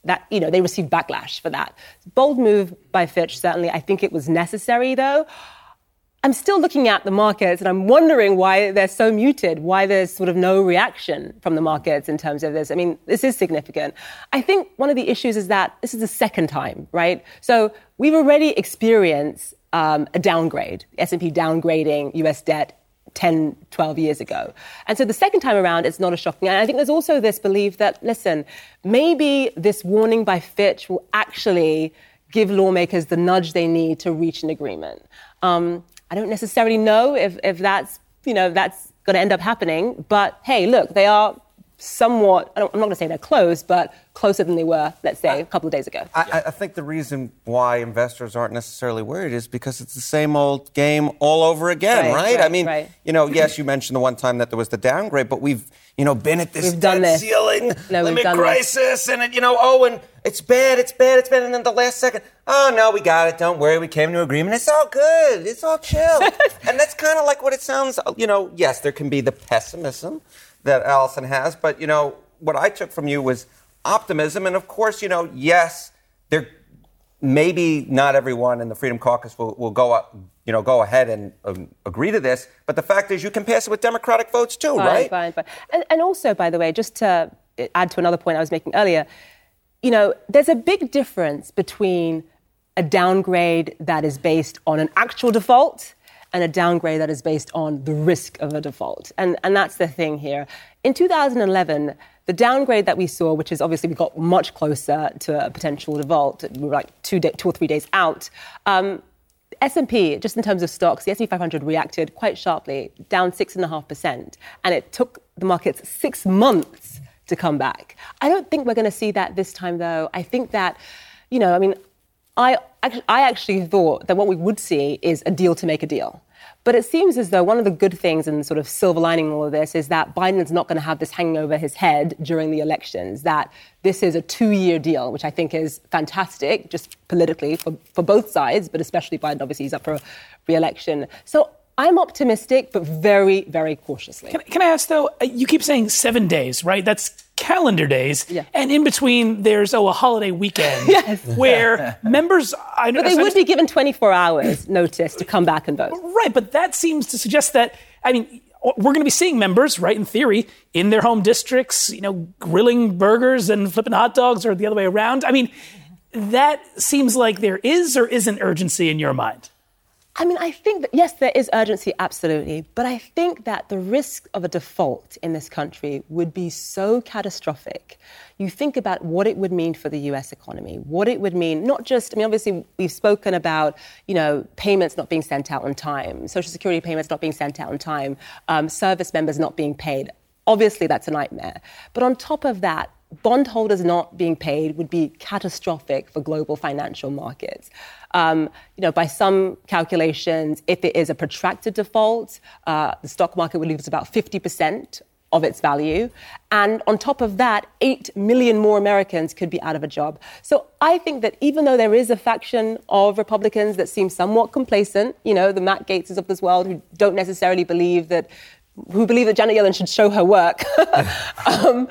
that you know they received backlash for that. Bold move by Fitch, certainly. I think it was necessary, though. I'm still looking at the markets and I'm wondering why they're so muted, why there's sort of no reaction from the markets in terms of this. I mean, this is significant. I think one of the issues is that this is the second time, right? So we've already experienced um, a downgrade, S&P downgrading U.S. debt 10, 12 years ago. And so the second time around, it's not a shocking. And I think there's also this belief that, listen, maybe this warning by Fitch will actually give lawmakers the nudge they need to reach an agreement. Um, I don't necessarily know if, if that's, you know, that's going to end up happening. But hey, look, they are somewhat, I'm not going to say they're close, but closer than they were, let's say, a couple of days ago. I, I, think the reason why investors aren't necessarily worried is because it's the same old game all over again, right? Right, right? I mean, right. you know, yes, you mentioned the one time that there was the downgrade, but we've, you know, been at this We've done this. ceiling, No, we've limit done this. crisis, and it, you know, oh, and it's bad, it's bad, it's bad, and then the last second, oh no, we got it, don't worry, we came to agreement, it's all good, it's all chill, and that's kind of like what it sounds. You know, yes, there can be the pessimism that Alisyn has, but you know, what I took from you was optimism, and of course, you know, yes, there maybe not everyone in the Freedom Caucus will, will go up, you know, go ahead and um, agree to this. But the fact is, you can pass it with Democratic votes too, fine, right? Fine, fine. And, and also, by the way, just to add to another point I was making earlier, you know, there's a big difference between a downgrade that is based on an actual default and a downgrade that is based on the risk of a default. And, and that's the thing here. In 2011, the downgrade that we saw, which is obviously we got much closer to a potential default, we were like two, day, two or three days out. Um, S&P, just in terms of stocks, the S&P 500 reacted quite sharply, down six and a half percent, and it took the markets six months to come back. I don't think we're going to see that this time, though. I think that, you know, I mean, I actually, I actually thought that what we would see is a deal to make a deal. But it seems as though one of the good things and sort of silver lining all of this is that Biden is not going to have this hanging over his head during the elections, that this is a two year deal, which I think is fantastic, just politically for, for both sides, but especially Biden, obviously, he's up for re election. So I'm optimistic, but very, very cautiously. Can, can I ask though? uh, You keep saying seven days, right? That's calendar days, Yeah. and in between there's oh a holiday weekend Yes. where members. I know But they would be given 24 hours notice to come back and vote. right, but that seems to suggest that I mean. We're going to be seeing members, right, in theory, in their home districts, you know, grilling burgers and flipping hot dogs or the other way around. I mean, that seems like there is or isn't urgency in your mind. I mean, I think that, yes, there is urgency, absolutely. But I think that the risk of a default in this country would be so catastrophic. You think about what it would mean for the US economy, what it would mean, not just, I mean, obviously, we've spoken about, you know, payments not being sent out on time, Social Security payments not being sent out on time, um, service members not being paid. Obviously, that's a nightmare. But on top of that, bondholders not being paid would be catastrophic for global financial markets. Um, you know, by some calculations, if it is a protracted default, uh, the stock market would lose about 50% of its value. And on top of that, 8 million more Americans could be out of a job. So I think that even though there is a faction of Republicans that seem somewhat complacent, you know, the Matt Gaetzes of this world who don't necessarily believe that, who believe that Janet Yellen should show her work, um,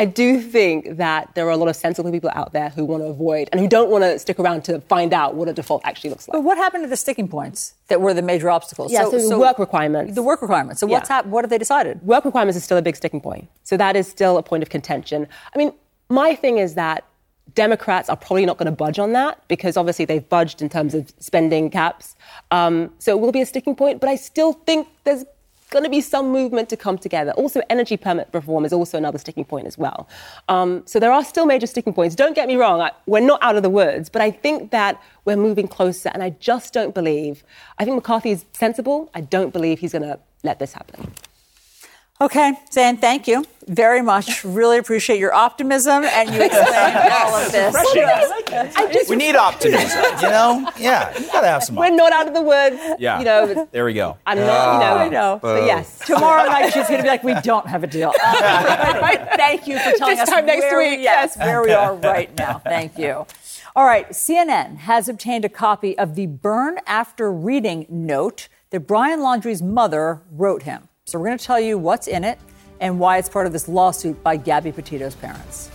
I do think that there are a lot of sensible people out there who want to avoid and who don't want to stick around to find out what a default actually looks like. But what happened to the sticking points that were the major obstacles? Yeah, so, the work requirements. The work requirements. So what's Yeah. hap- what have they decided? Work requirements is still a big sticking point. So that is still a point of contention. I mean, my thing is that Democrats are probably not going to budge on that because obviously they've budged in terms of spending caps. Um, so it will be a sticking point, but I still think there's going to be some movement to come together. Also, energy permit reform is also another sticking point as well. Um, so there are still major sticking points. Don't get me wrong, I, we're not out of the woods, but I think that we're moving closer, and I just don't believe. I think McCarthy is sensible. I don't believe he's going to let this happen. Okay, Zain, thank you very much. Really appreciate your optimism and you explaining all of this. I just, We need optimism, you know? Yeah, you gotta have some we're not out of the woods. Yeah. You know, There we go. I'm not, you know, I know. But yes. Tomorrow night she's going to be like, we don't have a deal. Thank you for telling This us time next where, week, Yes, yes. where we are right now. Thank you. All right, CNN has obtained a copy of the burn after reading note that Brian Laundrie's mother wrote him. So we're going to tell you what's in it and why it's part of this lawsuit by Gabby Petito's parents.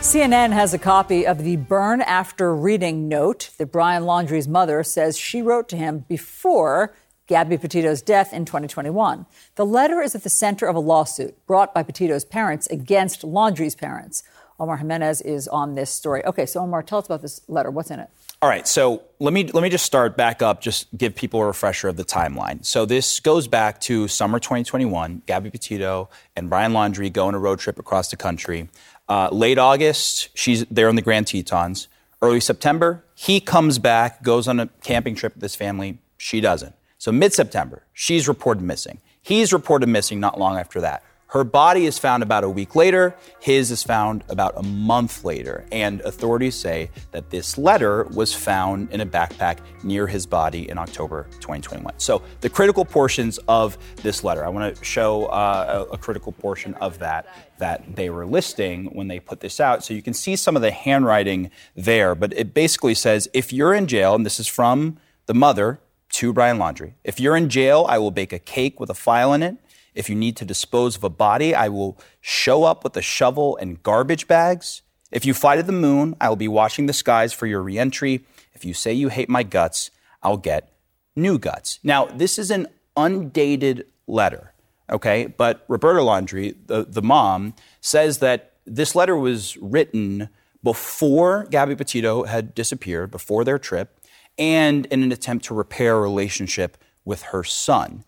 CNN has a copy of the burn after reading note that Brian Laundrie's mother says she wrote to him before Gabby Petito's death in 2021. The letter is at the center of a lawsuit brought by Petito's parents against Laundrie's parents. Omar Jimenez is on this story. Okay, so Omar, tell us about this letter. What's in it? All right, so let me let me just start back up, just give people a refresher of the timeline. So this goes back to summer 2021. Gabby Petito and Brian Laundrie go on a road trip across the country. Uh, late August, she's there on the Grand Tetons. Early September, he comes back, goes on a camping trip with his family. She doesn't. So mid September, she's reported missing. He's reported missing not long after that. Her body is found about a week later. His is found about a month later. And authorities say that this letter was found in a backpack near his body in October 2021. So, the critical portions of this letter, I want to show uh, a, a critical portion of that that they were listing when they put this out. So, you can see some of the handwriting there, but it basically says if you're in jail, and this is from the mother to Brian Laundrie. if you're in jail, I will bake a cake with a file in it. If you need to dispose of a body, I will show up with a shovel and garbage bags. If you fly to the moon, I will be watching the skies for your reentry. If you say you hate my guts, I'll get new guts. Now, this is an undated letter, okay? But Roberta Laundrie, the, the mom, says that this letter was written before Gabby Petito had disappeared, before their trip, and in an attempt to repair a relationship with her son.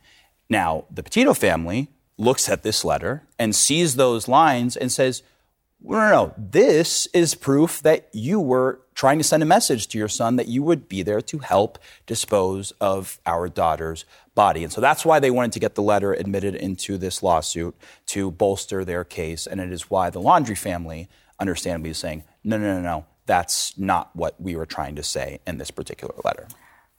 Now, the Petito family looks at this letter and sees those lines and says, no, no, no, this is proof that you were trying to send a message to your son that you would be there to help dispose of our daughter's body. And so that's why they wanted to get the letter admitted into this lawsuit to bolster their case. And it is why the Laundrie family, understandably, is saying, no, no, no, no, that's not what we were trying to say in this particular letter.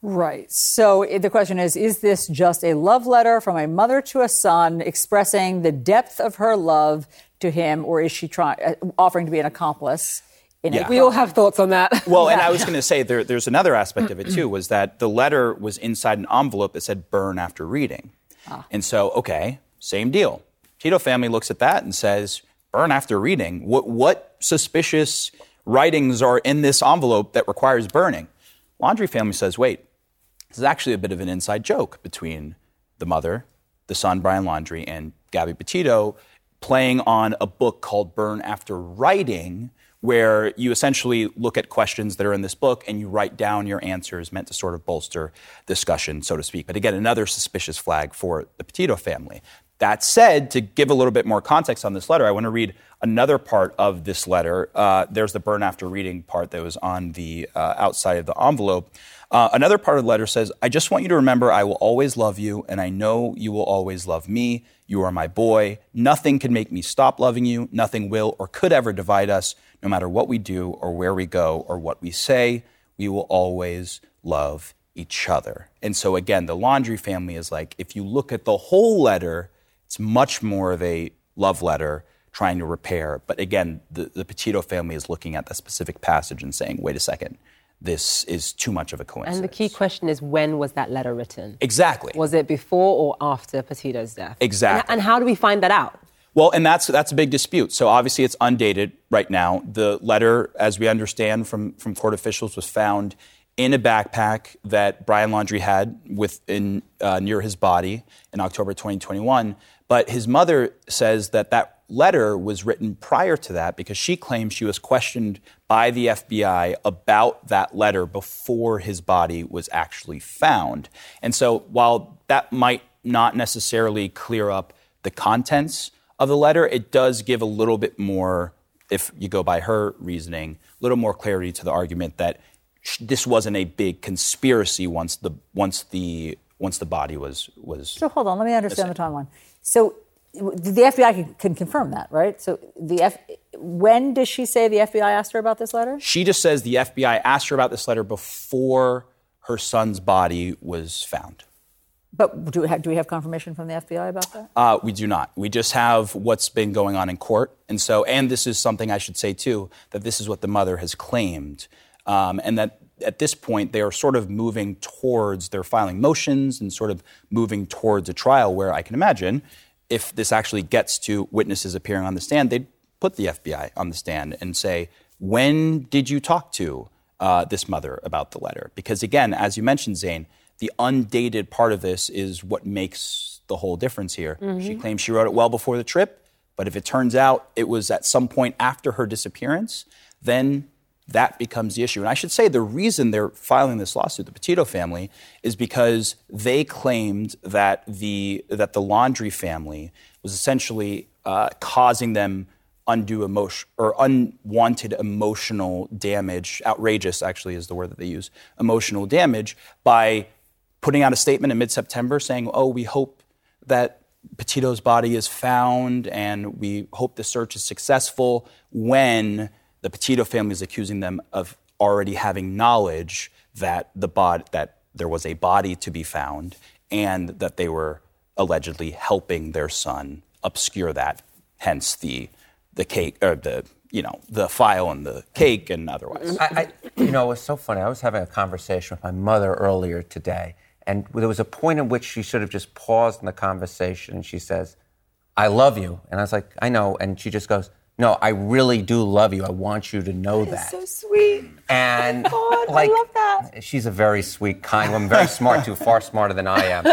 Right. So the question is Is this just a love letter from a mother to a son expressing the depth of her love to him, or is she trying, uh, offering to be an accomplice? Yeah. We all have thoughts on that. Well, and I was going to say there, there's another aspect of it too, was that the letter was inside an envelope that said "burn after reading," Ah. and so okay, same deal. Tito family looks at that and says, "Burn after reading." What what suspicious writings are in this envelope that requires burning? Laundrie family says, "Wait, this is actually a bit of an inside joke between the mother, the son, Brian Laundrie, and Gabby Petito, playing on a book called Burn After Writing, where you essentially look at questions that are in this book and you write down your answers meant to sort of bolster discussion, so to speak. But again, another suspicious flag for the Petito family. That said, to give a little bit more context on this letter, I want to read another part of this letter. Uh, there's the burn after reading part that was on the uh, outside of the envelope. Uh, another part of the letter says, I just want you to remember I will always love you, and I know you will always love me. You are my boy. Nothing can make me stop loving you. Nothing will or could ever divide us, no matter what we do or where we go or what we say. We will always love each other. And so, again, the Laundrie family is like, if you look at the whole letter, it's much more of a love letter trying to repair. But again, the, the Petito family is looking at that specific passage and saying, wait a second, this is too much of a coincidence. And the key question is when was that letter written? Exactly. Was it before or after Petito's death? Exactly. And, and how do we find that out? Well, and that's that's a big dispute. So obviously it's undated right now. The letter, as we understand from, from court officials, was found in a backpack that Brian Laundrie had within uh, near his body in October 2021. But his mother says that that letter was written prior to that because she claims she was questioned by the FBI about that letter before his body was actually found. And so while that might not necessarily clear up the contents of the letter, it does give a little bit more, if you go by her reasoning, a little more clarity to the argument that this wasn't a big conspiracy once the once the once the body was was. So hold on, let me understand the timeline. So the FBI can, can confirm that, right? So the F, when does she say the FBI asked her about this letter? She just says the FBI asked her about this letter before her son's body was found. But do we have, do we have confirmation from the FBI about that? Uh, we do not. We just have what's been going on in court, and so, and this is something I should say too that this is what the mother has claimed, um, and that at this point they are sort of moving towards they're filing motions and sort of moving towards a trial where I can imagine if this actually gets to witnesses appearing on the stand, they'd put the FBI on the stand and say, when did you talk to uh, this mother about the letter? Because again, as you mentioned, Zain, the undated part of this is what makes the whole difference here. Mm-hmm. She claims she wrote it well before the trip, but if it turns out it was at some point after her disappearance, then that becomes the issue. And I should say the reason they're filing this lawsuit, the Petito family, is because they claimed that the that the Laundrie family was essentially uh, causing them undue emotion or unwanted emotional damage. Outrageous, actually, is the word that they use. Emotional damage by putting out a statement in mid-September saying, "Oh, we hope that Petito's body is found, and we hope the search is successful." When the Petito family is accusing them of already having knowledge that the bod- that there was a body to be found, and that they were allegedly helping their son obscure that. Hence the the cake or the you know the file and the cake and otherwise. I, I, you know, it was so funny. I was having a conversation with my mother earlier today, and there was a point in which she should have just paused in the conversation, and she says, "I love you," and I was like, "I know," and she just goes. No, I really do love you. I want you to know that. So sweet. And oh God, like, I love that. she's a very sweet, kind woman, very smart too, far smarter than I am.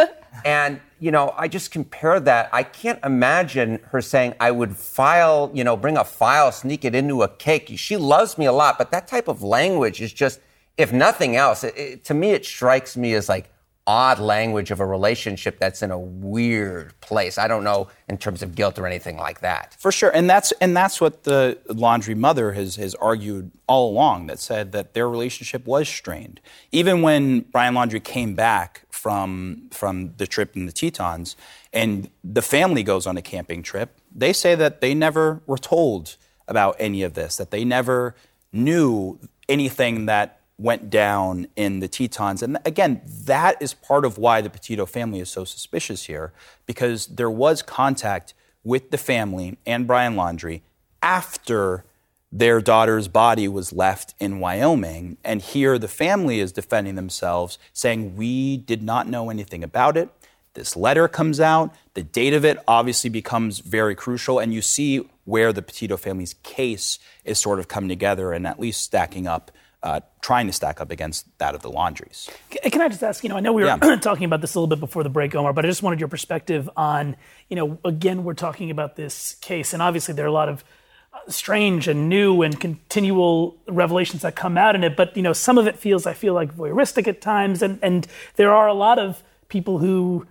And you know, I just compare that. I can't imagine her saying, "I would file, you know, bring a file, sneak it into a cake." She loves me a lot, but that type of language is just, if nothing else, it, it, to me, it strikes me as like odd language of a relationship that's in a weird place. I don't know in terms of guilt or anything like that. For sure, and that's and that's what the Laundrie mother has has argued all along. That said that their relationship was strained, even when Brian Laundrie came back from from the trip in the Tetons, and the family goes on a camping trip. They say that they never were told about any of this, that they never knew anything that went down in the Tetons. And again, that is part of why the Petito family is so suspicious here, because there was contact with the family and Brian Laundrie after their daughter's body was left in Wyoming. And here the family is defending themselves, saying, We did not know anything about it. This letter comes out. The date of it obviously becomes very crucial. And you see where the Petito family's case is sort of coming together and at least stacking up uh, trying to stack up against that of the Laundries. Can, I just ask? You know, I know we were Yeah. talking about this a little bit before the break, Omar, but I just wanted your perspective on, you know, again, we're talking about this case, and obviously there are a lot of uh, strange and new and continual revelations that come out in it. But you know, some of it feels, I feel like, voyeuristic at times, and and there are a lot of people who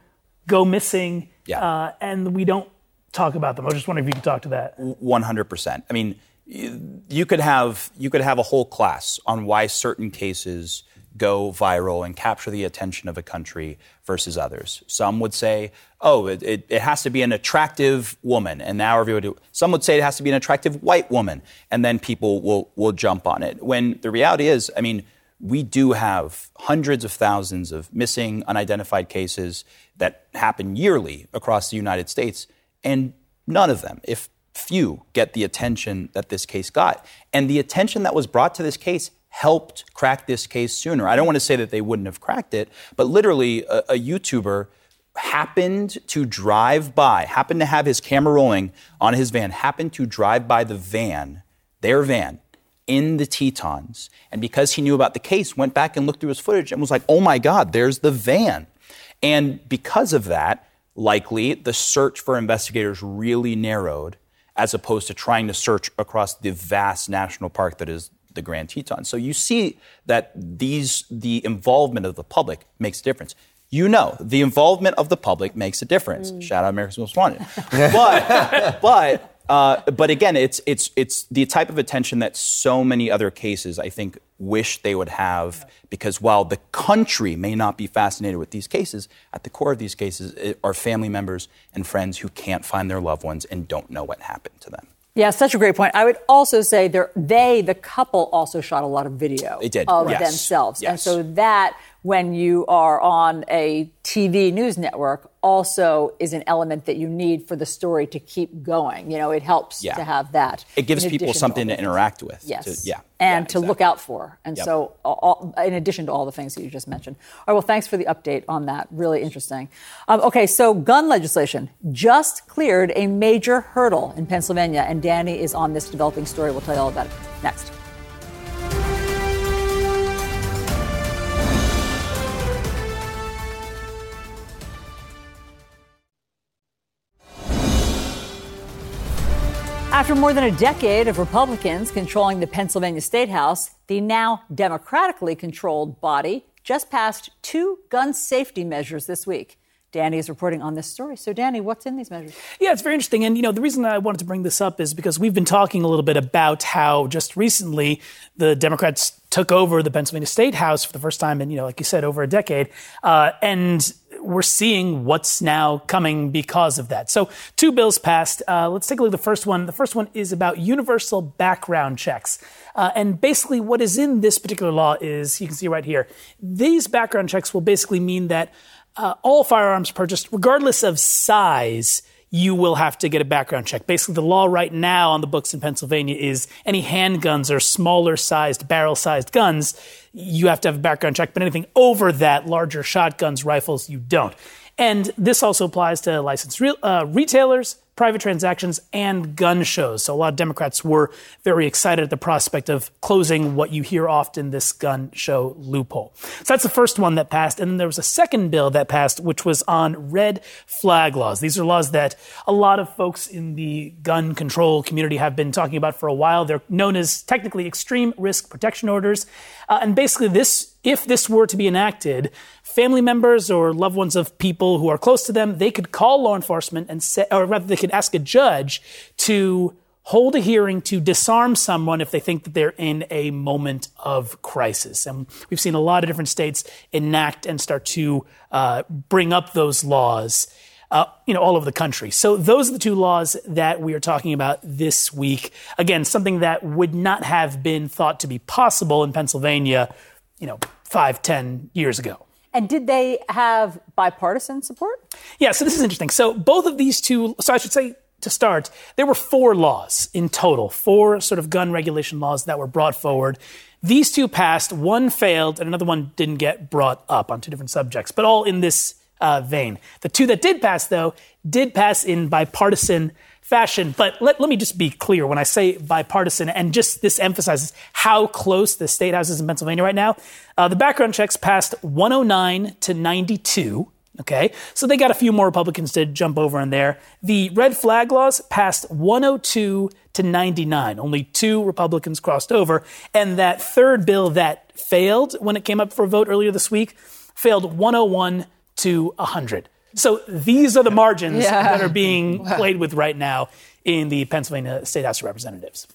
go missing, uh, and we don't talk about them. I was just wondering if you could talk to that. One hundred percent. I mean, you, could have you could have a whole class on why certain cases go viral and capture the attention of a country versus others. Some would say, oh, it, it, it has to be an attractive woman, and now everybody. Some would say it has to be an attractive white woman, and then people will will jump on it. When the reality is, I mean. We do have hundreds of thousands of missing, unidentified cases that happen yearly across the United States, and none of them, if few, get the attention that this case got. And the attention that was brought to this case helped crack this case sooner. I don't want to say that they wouldn't have cracked it, but literally, a, a YouTuber happened to drive by, happened to have his camera rolling on his van, happened to drive by the van, their van, in the Tetons. And because he knew about the case, went back and looked through his footage and was like, oh my God, there's the van. And because of that, likely the search for investigators really narrowed as opposed to trying to search across the vast national park that is the Grand Teton. So you see that these the involvement of the public makes a difference. You know, the involvement of the public makes a difference. Mm. Shout out America's Most Wanted. but but uh, but again, it's it's it's the type of attention that so many other cases I think wish they would have because while the country may not be fascinated with these cases, at the core of these cases eh, are family members and friends who can't find their loved ones and don't know what happened to them. Yeah, such a great point. I would also say they're- they, the couple, also shot a lot of video They did, of yes. themselves. And so that, when you are on a TV news network, also is an element that you need for the story to keep going. You know, it helps Yeah. to have that. It gives people addition to something to interact with. Yes. to- yeah. And to look out for. And Yep. so, all, in addition to all the things that you just mentioned. All right, well, thanks for the update on that. Really interesting. Um, okay, so gun legislation just cleared a major hurdle in Pennsylvania, and Danny is on this developing story. We'll tell you all about it next. After more than a decade of Republicans controlling the Pennsylvania State House, the now democratically controlled body just passed two gun safety measures this week. Danny is reporting on this story. So, Danny, what's in these measures? Yeah, it's very interesting. And, you know, the reason I wanted to bring this up is because we've been talking a little bit about how just recently the Democrats took over the Pennsylvania State House for the first time in, you know, like you said, over a decade. Uh, and we're seeing what's now coming because of that. So, two bills passed. Uh, let's take a look at the first one. The first one is about universal background checks. Uh, and basically, what is in this particular law is you can see right here. These background checks will basically mean that uh, all firearms purchased, regardless of size, you will have to get a background check. Basically, the law right now on the books in Pennsylvania is any handguns or smaller sized, barrel sized guns, you have to have a background check. But anything over that, larger shotguns, rifles, you don't. And this also applies to licensed re- uh, retailers, private transactions, and gun shows. So a lot of Democrats were very excited at the prospect of closing what you hear often this gun show loophole. So that's the first one that passed. And then there was a second bill that passed, which was on red flag laws. These are laws that a lot of folks in the gun control community have been talking about for a while. They're known as technically extreme risk protection orders. Uh, and basically, this, if this were to be enacted, family members or loved ones of people who are close to them, they could call law enforcement and say, or rather, they could ask a judge to hold a hearing to disarm someone if they think that they're in a moment of crisis. And we've seen a lot of different states enact and start to uh, bring up those laws. Uh, you know, all over the country. So those are the two laws that we are talking about this week. Again, something that would not have been thought to be possible in Pennsylvania, you know, five, ten years ago. And did they have bipartisan support? Yeah, so this is interesting. So both of these two, so I should say to start, there were four laws in total, four sort of gun regulation laws that were brought forward. These two passed, one failed, and another one didn't get brought up on two different subjects, but all in this uh, vein. The two that did pass, though, did pass in bipartisan fashion. But let, let me just be clear when I say bipartisan, and just this emphasizes how close the state house is in Pennsylvania right now. Uh, the background checks passed 109 to 92. Okay, so they got a few more Republicans to jump over in there. The red flag laws passed 102 to 99. Only two Republicans crossed over. And that third bill that failed when it came up for a vote earlier this week failed 101 to 100. So these are the margins yeah. that are being played with right now in the Pennsylvania State House of Representatives.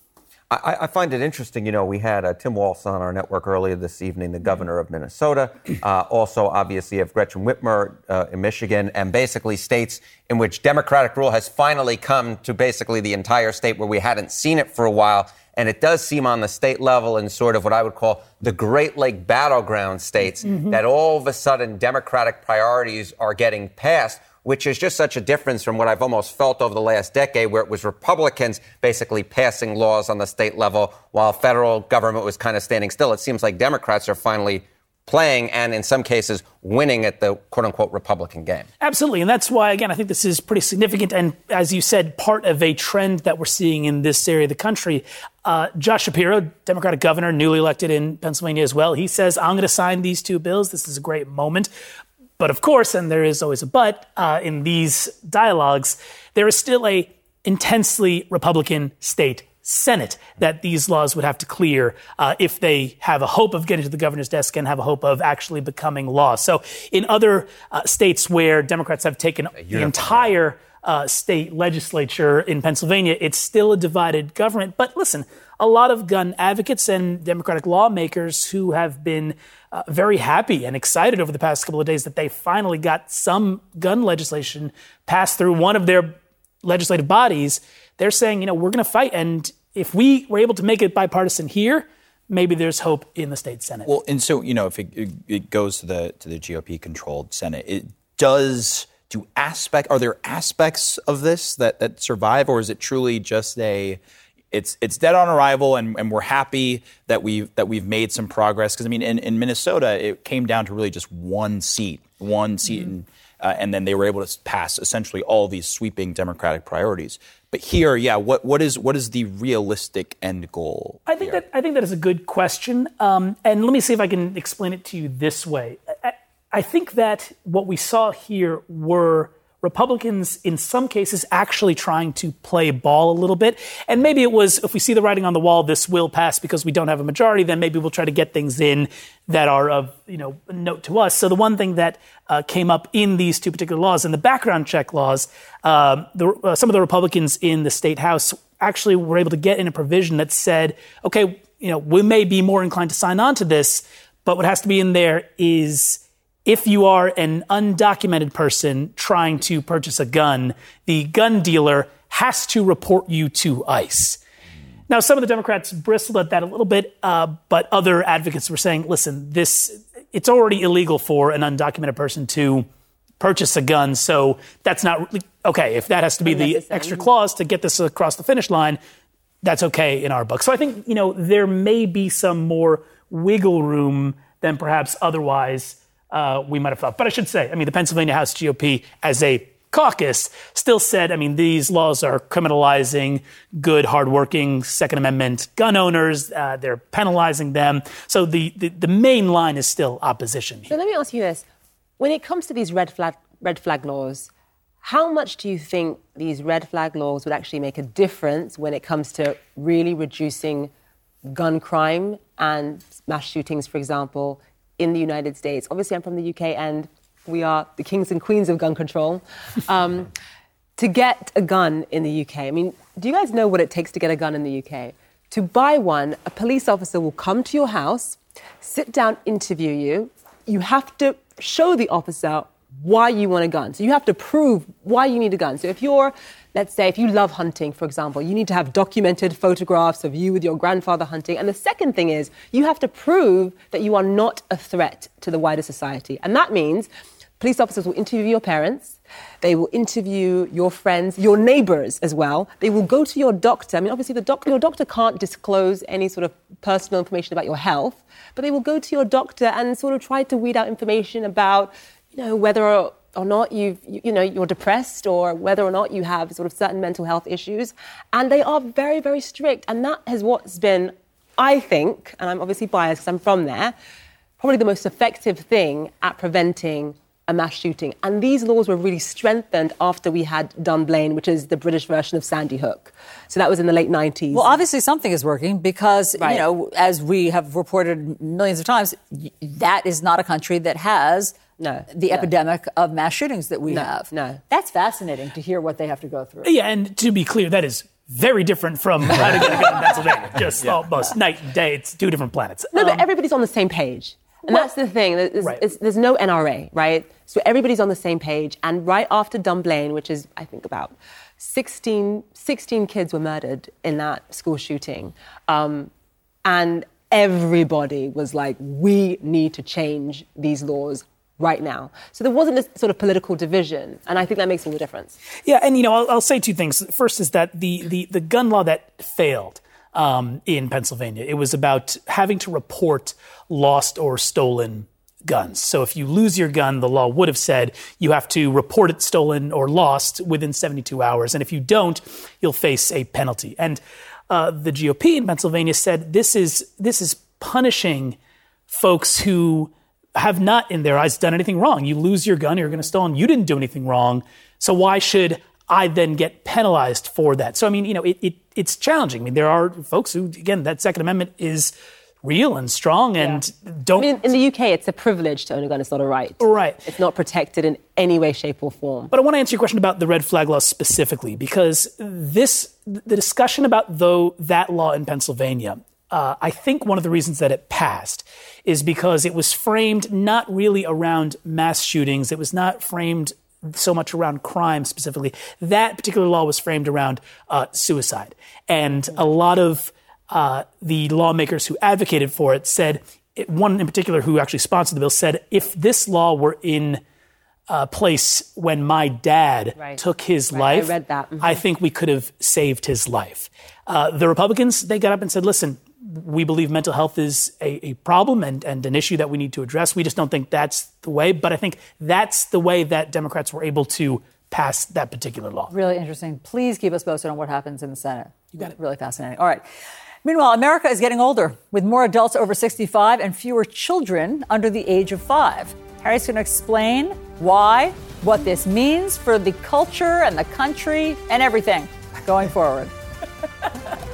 I, I, find it interesting. You know, we had uh, Tim Walz on our network earlier this evening, the governor of Minnesota. Uh, also, obviously, you have Gretchen Whitmer uh, in Michigan, and basically states in which Democratic rule has finally come to basically the entire state where we hadn't seen it for a while. And it does seem on the state level in sort of what I would call the Great Lake battleground states mm-hmm. that all of a sudden Democratic priorities are getting passed which is just such a difference from what I've almost felt over the last decade, where it was Republicans basically passing laws on the state level while federal government was kind of standing still. It seems like Democrats are finally playing and in some cases winning at the quote unquote Republican game. Absolutely. And that's why, again, I think this is pretty significant. And as you said, part of a trend that we're seeing in this area of the country. Uh, Josh Shapiro, Democratic governor, newly elected in Pennsylvania as well, he says, I'm going to sign these two bills. This is a great moment. But of course, and there is always a but uh, in these dialogues, there is still a intensely Republican state Senate that these laws would have to clear uh, if they have a hope of getting to the governor's desk and have a hope of actually becoming law. So, in other uh, states where Democrats have taken the entire uh, state legislature in Pennsylvania, it's still a divided government. But listen, a lot of gun advocates and Democratic lawmakers who have been uh, very happy and excited over the past couple of days that they finally got some gun legislation passed through one of their legislative bodies. They're saying, you know, we're going to fight. And if we were able to make it bipartisan here, maybe there's hope in the state Senate. Well, and so, you know, if it, it goes to the, to the GOP controlled Senate, it does do aspect are there aspects of this that, that survive or is it truly just a it's it's dead on arrival, and, and we're happy that we've that we've made some progress. Because I mean, in, in Minnesota, it came down to really just one seat, one seat, mm-hmm. and, uh, and then they were able to pass essentially all these sweeping Democratic priorities. But here, yeah, what what is what is the realistic end goal? I think here? that I think that is a good question, um, and let me see if I can explain it to you this way. I, I think that what we saw here were Republicans, in some cases, actually trying to play ball a little bit. And maybe it was, if we see the writing on the wall, this will pass because we don't have a majority, then maybe we'll try to get things in that are of, you know, note to us. So the one thing that uh, came up in these two particular laws, in the background check laws, um, the, uh, some of the Republicans in the state house actually were able to get in a provision that said, okay, you know, we may be more inclined to sign on to this, but what has to be in there is if you are an undocumented person trying to purchase a gun, the gun dealer has to report you to ICE. Now, some of the Democrats bristled at that a little bit, uh, but other advocates were saying, listen, this, it's already illegal for an undocumented person to purchase a gun. So that's not really, okay. If that has to be the extra clause to get this across the finish line, that's okay in our book. So I think, you know, there may be some more wiggle room than perhaps otherwise uh, we might have thought. But I should say, I mean, the Pennsylvania House GOP as a caucus still said, I mean, these laws are criminalizing good, hardworking Second Amendment gun owners. Uh, they're penalizing them. So the, the, the main line is still opposition. So let me ask you this. When it comes to these red flag, red flag laws, how much do you think these red flag laws would actually make a difference when it comes to really reducing gun crime and mass shootings, for example, in the United States? Obviously, I'm from the UK and we are the kings and queens of gun control. Um, to get a gun in the UK, I mean, do you guys know what it takes to get a gun in the UK? To buy one, a police officer will come to your house, sit down, interview you. You have to show the officer why you want a gun. So you have to prove why you need a gun. So if you're, let's say, if you love hunting, for example, you need to have documented photographs of you with your grandfather hunting. And the second thing is you have to prove that you are not a threat to the wider society. And that means police officers will interview your parents. They will interview your friends, your neighbors as well. They will go to your doctor. I mean, obviously, the doc- your doctor can't disclose any sort of personal information about your health, but they will go to your doctor and sort of try to weed out information about you know, whether or, not you've, you, you know, you're depressed or whether or not you have sort of certain mental health issues. And they are very, very strict. And that has what's been, I think, and I'm obviously biased because I'm from there, probably the most effective thing at preventing a mass shooting. And these laws were really strengthened after we had Dunblane, which is the British version of Sandy Hook. So that was in the late 90s. Well, obviously something is working because, right. you know, as we have reported millions of times, that is not a country that has no, the no. epidemic of mass shootings that we no, have. No. That's fascinating to hear what they have to go through. Yeah, and to be clear, that is very different from how to get a gun in Pennsylvania. Just yeah. almost night and day. It's two different planets. No, um, but everybody's on the same page. And well, that's the thing. There's, right. there's, no NRA, right? So everybody's on the same page. And right after Dunblane, which is, I think, about 16, 16 kids were murdered in that school shooting. Um, and everybody was like, we need to change these laws right now. So there wasn't this sort of political division, and I think that makes all the difference. Yeah, and you know, I'll, I'll say two things. First is that the the, the gun law that failed um, in Pennsylvania, it was about having to report lost or stolen guns. So if you lose your gun, the law would have said you have to report it stolen or lost within 72 hours, and if you don't, you'll face a penalty. And uh, the GOP in Pennsylvania said this is this is punishing folks who have not, in their eyes, done anything wrong. You lose your gun, you're going to stolen. You didn't do anything wrong. So why should I then get penalized for that? So, I mean, you know, it, it, it's challenging. I mean, there are folks who, again, that Second Amendment is real and strong and yeah. don't. I mean, in the UK, it's a privilege to own a gun. It's not a right. Right. It's not protected in any way, shape, or form. But I want to answer your question about the red flag law specifically because this, the discussion about though that law in Pennsylvania uh, I think one of the reasons that it passed is because it was framed not really around mass shootings. It was not framed so much around crime specifically. That particular law was framed around uh, suicide. And a lot of uh, the lawmakers who advocated for it said, one in particular who actually sponsored the bill said, if this law were in uh, place when my dad right. took his right. life, I, read that. Mm-hmm. I think we could have saved his life. Uh, the Republicans, they got up and said, listen, we believe mental health is a, a, problem and, and an issue that we need to address. We just don't think that's the way. But I think that's the way that Democrats were able to pass that particular law. Really interesting. Please keep us posted on what happens in the Senate. You got it. Really fascinating. All right. Meanwhile, America is getting older with more adults over 65 and fewer children under the age of five. Harry's going to explain Why? What this means for the culture and the country and everything going forward.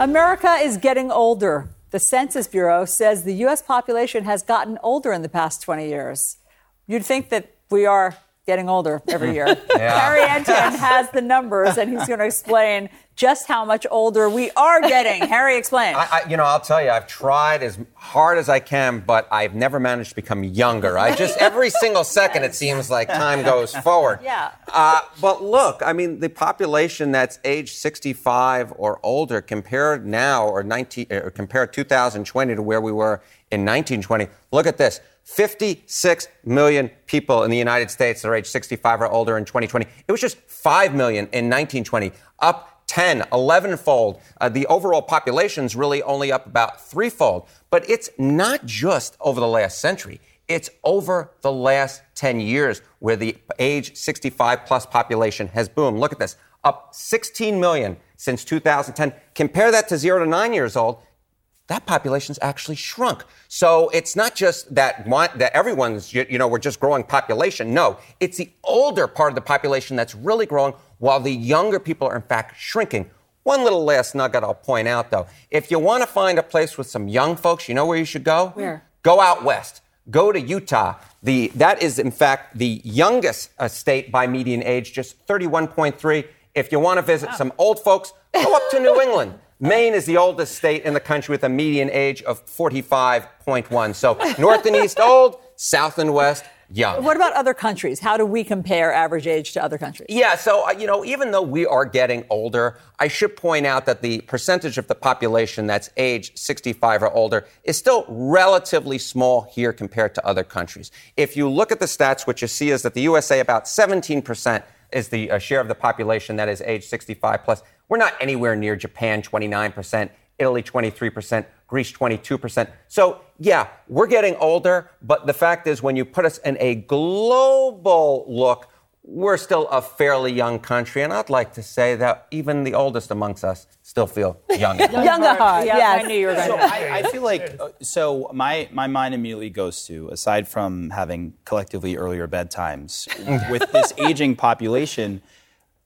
America is getting older. The Census Bureau says the U.S. population has gotten older in the past 20 years. You'd think that we are getting older every year. Yeah. Harry Enten has the numbers, and he's going to explain just how much older we are getting. Harry, explain. I, I, you know, I'll tell you, I've tried as hard as I can, but I've never managed to become younger. I just every single second it seems like time goes forward. Yeah. Uh, but look, I mean, the population that's age 65 or older compared now or 19 or compared 2020 to where we were in 1920. Look at this. 56 million people in the United States that are age 65 or older in 2020. It was just 5 million in 1920, up 10, 11 fold. Uh, the overall population's really only up about threefold. But it's not just over the last century. It's over the last 10 years where the age 65 plus population has boomed. Look at this. Up 16 million since 2010. Compare that to zero to nine years old that population's actually shrunk. So it's not just that that everyone's you know we're just growing population. No, it's the older part of the population that's really growing, while the younger people are in fact shrinking. One little last nugget I'll point out though: if you want to find a place with some young folks, you know where you should go? Where? Go out west. Go to Utah. The that is in fact the youngest uh, state by median age, just 31.3. If you want to visit some old folks, go up to New England. Maine is the oldest state in the country with a median age of 45.1. So north and east old, south and west young. What about other countries? How do we compare average age to other countries? Yeah, so, uh, you know, even though we are getting older, I should point out that the percentage of the population that's age 65 or older is still relatively small here compared to other countries. If you look at the stats, what you see is that the USA, about 17% is the uh, share of the population that is age 65 plus. We're not anywhere near Japan, 29%, Italy, 23%, Greece, 22%. So, yeah, we're getting older, but the fact is, when you put us in a global look, we're still a fairly young country. And I'd like to say that even the oldest amongst us still feel young. Young at heart. Yeah, yes. I knew you were going So to. I, I feel like uh, so my my mind immediately goes to aside from having collectively earlier bedtimes with this aging population,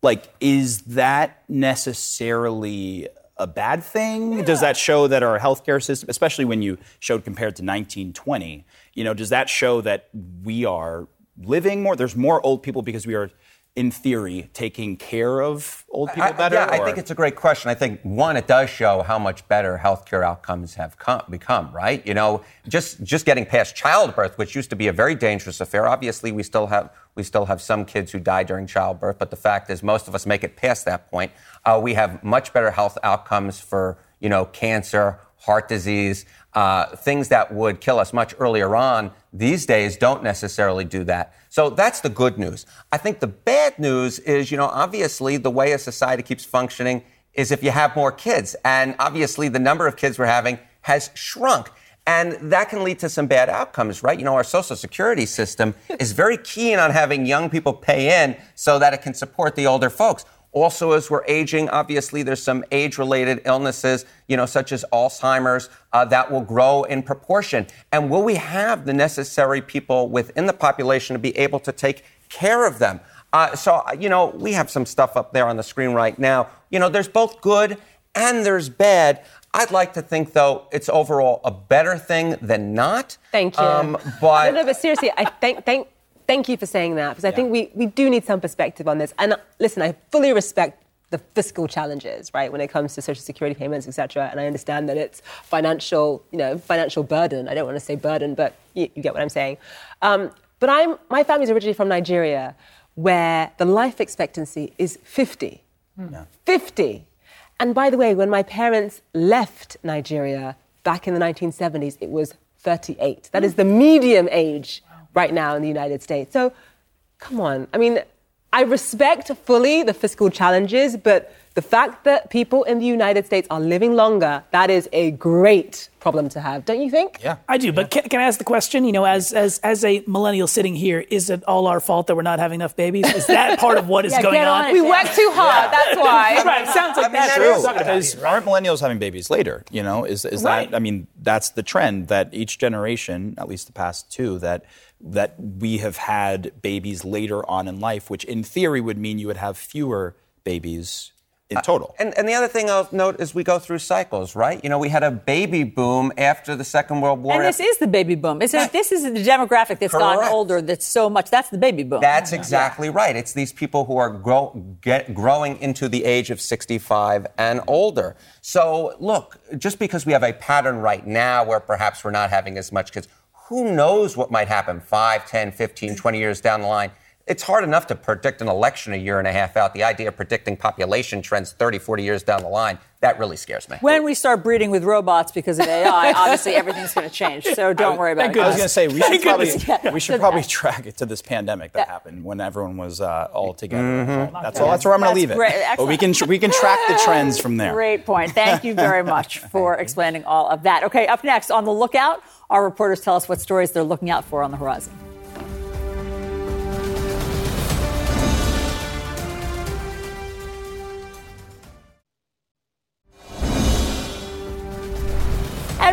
like is that necessarily a bad thing? Does that show that our healthcare system, especially when you showed compared to 1920, you know, does that show that we are living more? There's more old people because we are, in theory, taking care of old people I- better. Yeah, I think it's a great question. I think one, it does show how much better healthcare outcomes have come, become. Right? You know, just just getting past childbirth, which used to be a very dangerous affair. Obviously, we still have we still have some kids who die during childbirth, but the fact is, most of us make it past that point. Uh, we have much better health outcomes for you know cancer, heart disease, uh, things that would kill us much earlier on. These days, don't necessarily do that. So that's the good news. I think the bad news is, you know, obviously the way a society keeps functioning is if you have more kids. And obviously the number of kids we're having has shrunk. And that can lead to some bad outcomes, right? You know, our social security system is very keen on having young people pay in so that it can support the older folks. Also, as we're aging, obviously there's some age-related illnesses, you know, such as Alzheimer's, uh, that will grow in proportion. And will we have the necessary people within the population to be able to take care of them? Uh, so, uh, you know, we have some stuff up there on the screen right now. You know, there's both good and there's bad. I'd like to think, though, it's overall a better thing than not. Thank you. Um, but no, no, but seriously, I thank thank thank you for saying that because I think we, we do need some perspective on this. And uh, listen, I fully respect the fiscal challenges, right, when it comes to social security payments, etc. And I understand that it's financial, you know, financial burden. I don't want to say burden, but you, you get what I'm saying. Um, but I'm my family's originally from Nigeria, where the life expectancy is 50. 50. And by the way, when my parents left Nigeria back in the 1970s, it was 38. That is the medium age right now in the United States. So, come on. I mean, I respect fully the fiscal challenges, but the fact that people in the United States are living longer, that is a great problem to have, don't you think? Yeah. I do, but can, can I ask the question? You know, as as as a millennial sitting here, is it all our fault that we're not having enough babies? Is that part of what is Yeah, going on? on We Dan. work too hard, that's why. right. Sounds like That's that's true. what Because aren't millennials having babies later? You know, is is Right. that? I mean, that's the trend that each generation, at least the past two, that that we have had babies later on in life, which in theory would mean you would have fewer babies in uh, total. And, and the other thing I'll note is we go through cycles, right? You know, we had a baby boom after the Second World War. And this is the baby boom. It's This is the demographic that's gotten older that's so much. That's the baby boom. That's exactly right. It's these people who are grow, get, growing into the age of 65 and older. So, look, just because we have a pattern right now where perhaps we're not having as much kids, who knows what might happen 5, 10, 15, 20 years down the line? It's hard enough to predict an election a year and a half out. The idea of predicting population trends 30, 40 years down the line, that really scares me. When we start breeding with robots because of AI, obviously everything's going to change. So don't worry about it. I was going to say we should probably. Yeah. we should probably track it to this pandemic that happened when everyone was uh, all together. Mm-hmm. That's all. That's where I'm going to leave it. great. But we can we can track the trends from there. Great point. Thank you very much for explaining all of that. Okay, up next on the lookout, our reporters tell us what stories they're looking out for on the horizon.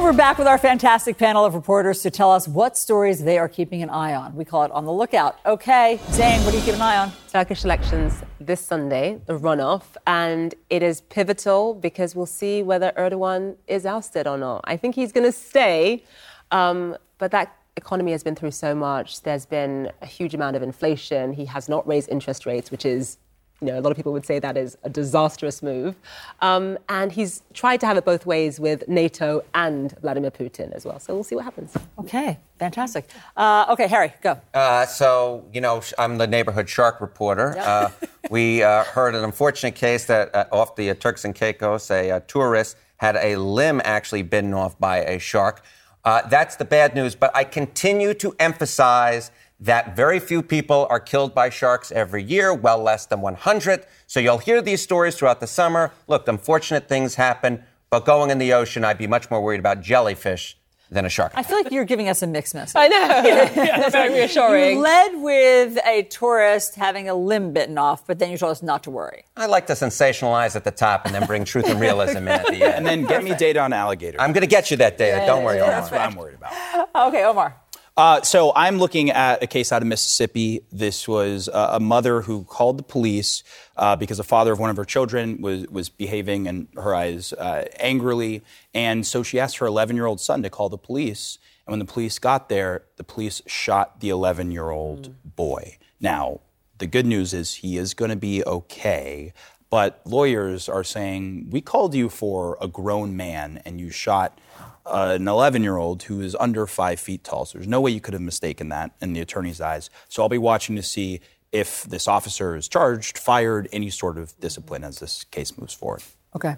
And we're back with our fantastic panel of reporters to tell us what stories they are keeping an eye on. We call it On the Lookout. Okay, Zain, what are you keeping an eye on? Turkish elections this Sunday, the runoff, and it is pivotal because we'll see whether Erdogan is ousted or not. I think he's going to stay, um, but that economy has been through so much. There's been a huge amount of inflation. He has not raised interest rates, which is you know, a lot of people would say that is a disastrous move. Um, and he's tried to have it both ways with NATO and Vladimir Putin as well. So we'll see what happens. Okay, fantastic. Uh, okay, Harry, go. Uh, so, you know, I'm the neighborhood shark reporter. Uh, we uh, heard an unfortunate case that uh, off the uh, Turks and Caicos, a, uh tourist had a limb actually bitten off by a shark. Uh, that's the bad news, but I continue to emphasize that very few people are killed by sharks every year, well less than 100. So you'll hear these stories throughout the summer. Look, unfortunate things happen, but going in the ocean, I'd be much more worried about jellyfish than a shark. I feel like you're giving us a mixed message. I know. That's very reassuring. You led with a tourist having a limb bitten off, but then you told us not to worry. I like to sensationalize at the top and then bring truth and realism in at the end. And then get me data on alligators. I'm going to get you that data. Don't worry, Omar. That's what I'm worried about. Okay, Omar. Uh, so I'm looking at a case out of Mississippi. This was uh, a mother who called the police uh, because the father of one of her children was was behaving in her eyes uh, angrily, and so she asked her 11 year old son to call the police. And when the police got there, the police shot the 11 year old boy. Now, the good news is he is going to be okay. But lawyers are saying, we called you for a grown man and you shot uh, an 11 year old who is under five feet tall. So there's no way you could have mistaken that in the attorney's eyes. So I'll be watching to see if this officer is charged, fired, any sort of discipline as this case moves forward. Okay.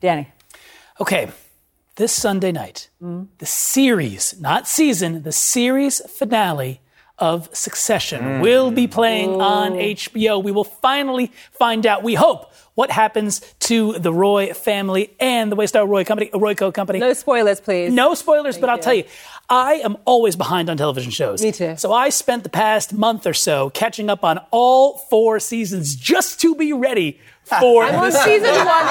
Danny. Okay, this Sunday night, the series, not season, the series finale of Succession mm. will be playing on HBO. We will finally find out, we hope, what happens to the Roy family and the Waystar Roy company, Royco company. No spoilers, please. No spoilers, but I'll tell you, I am always behind on television shows. Me too. So I spent the past month or so catching up on all four seasons just to be ready for I'm on season one,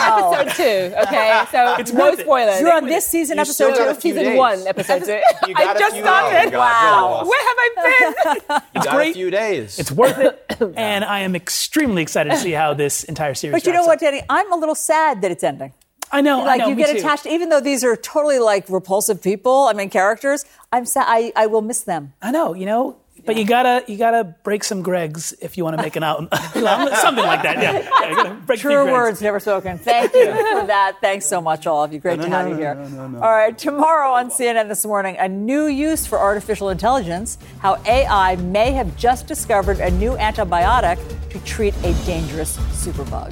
episode two. Okay, so It's no spoilers. You're on this season, You episode two? a season days. one, episode two. You got I a just few started. days. Wow. Where have I been? You got great. a few days. It's worth it, and I am extremely excited to see how this entire series. But you know wraps what, up. Danny? I'm a little sad that it's ending. I know. like I know, you me get too. attached, even though these are totally like repulsive people. I mean, characters. I'm sad. I, I will miss them. I know. You know. But you gotta you gotta break some Gregs if you want to make an album, something like that. Yeah, yeah gotta break a few True words never spoken. Thank you for that. Thanks so much, all of you. Great to have you here. All right, tomorrow on CNN this morning, a new use for artificial intelligence, how AI may have just discovered a new antibiotic to treat a dangerous superbug.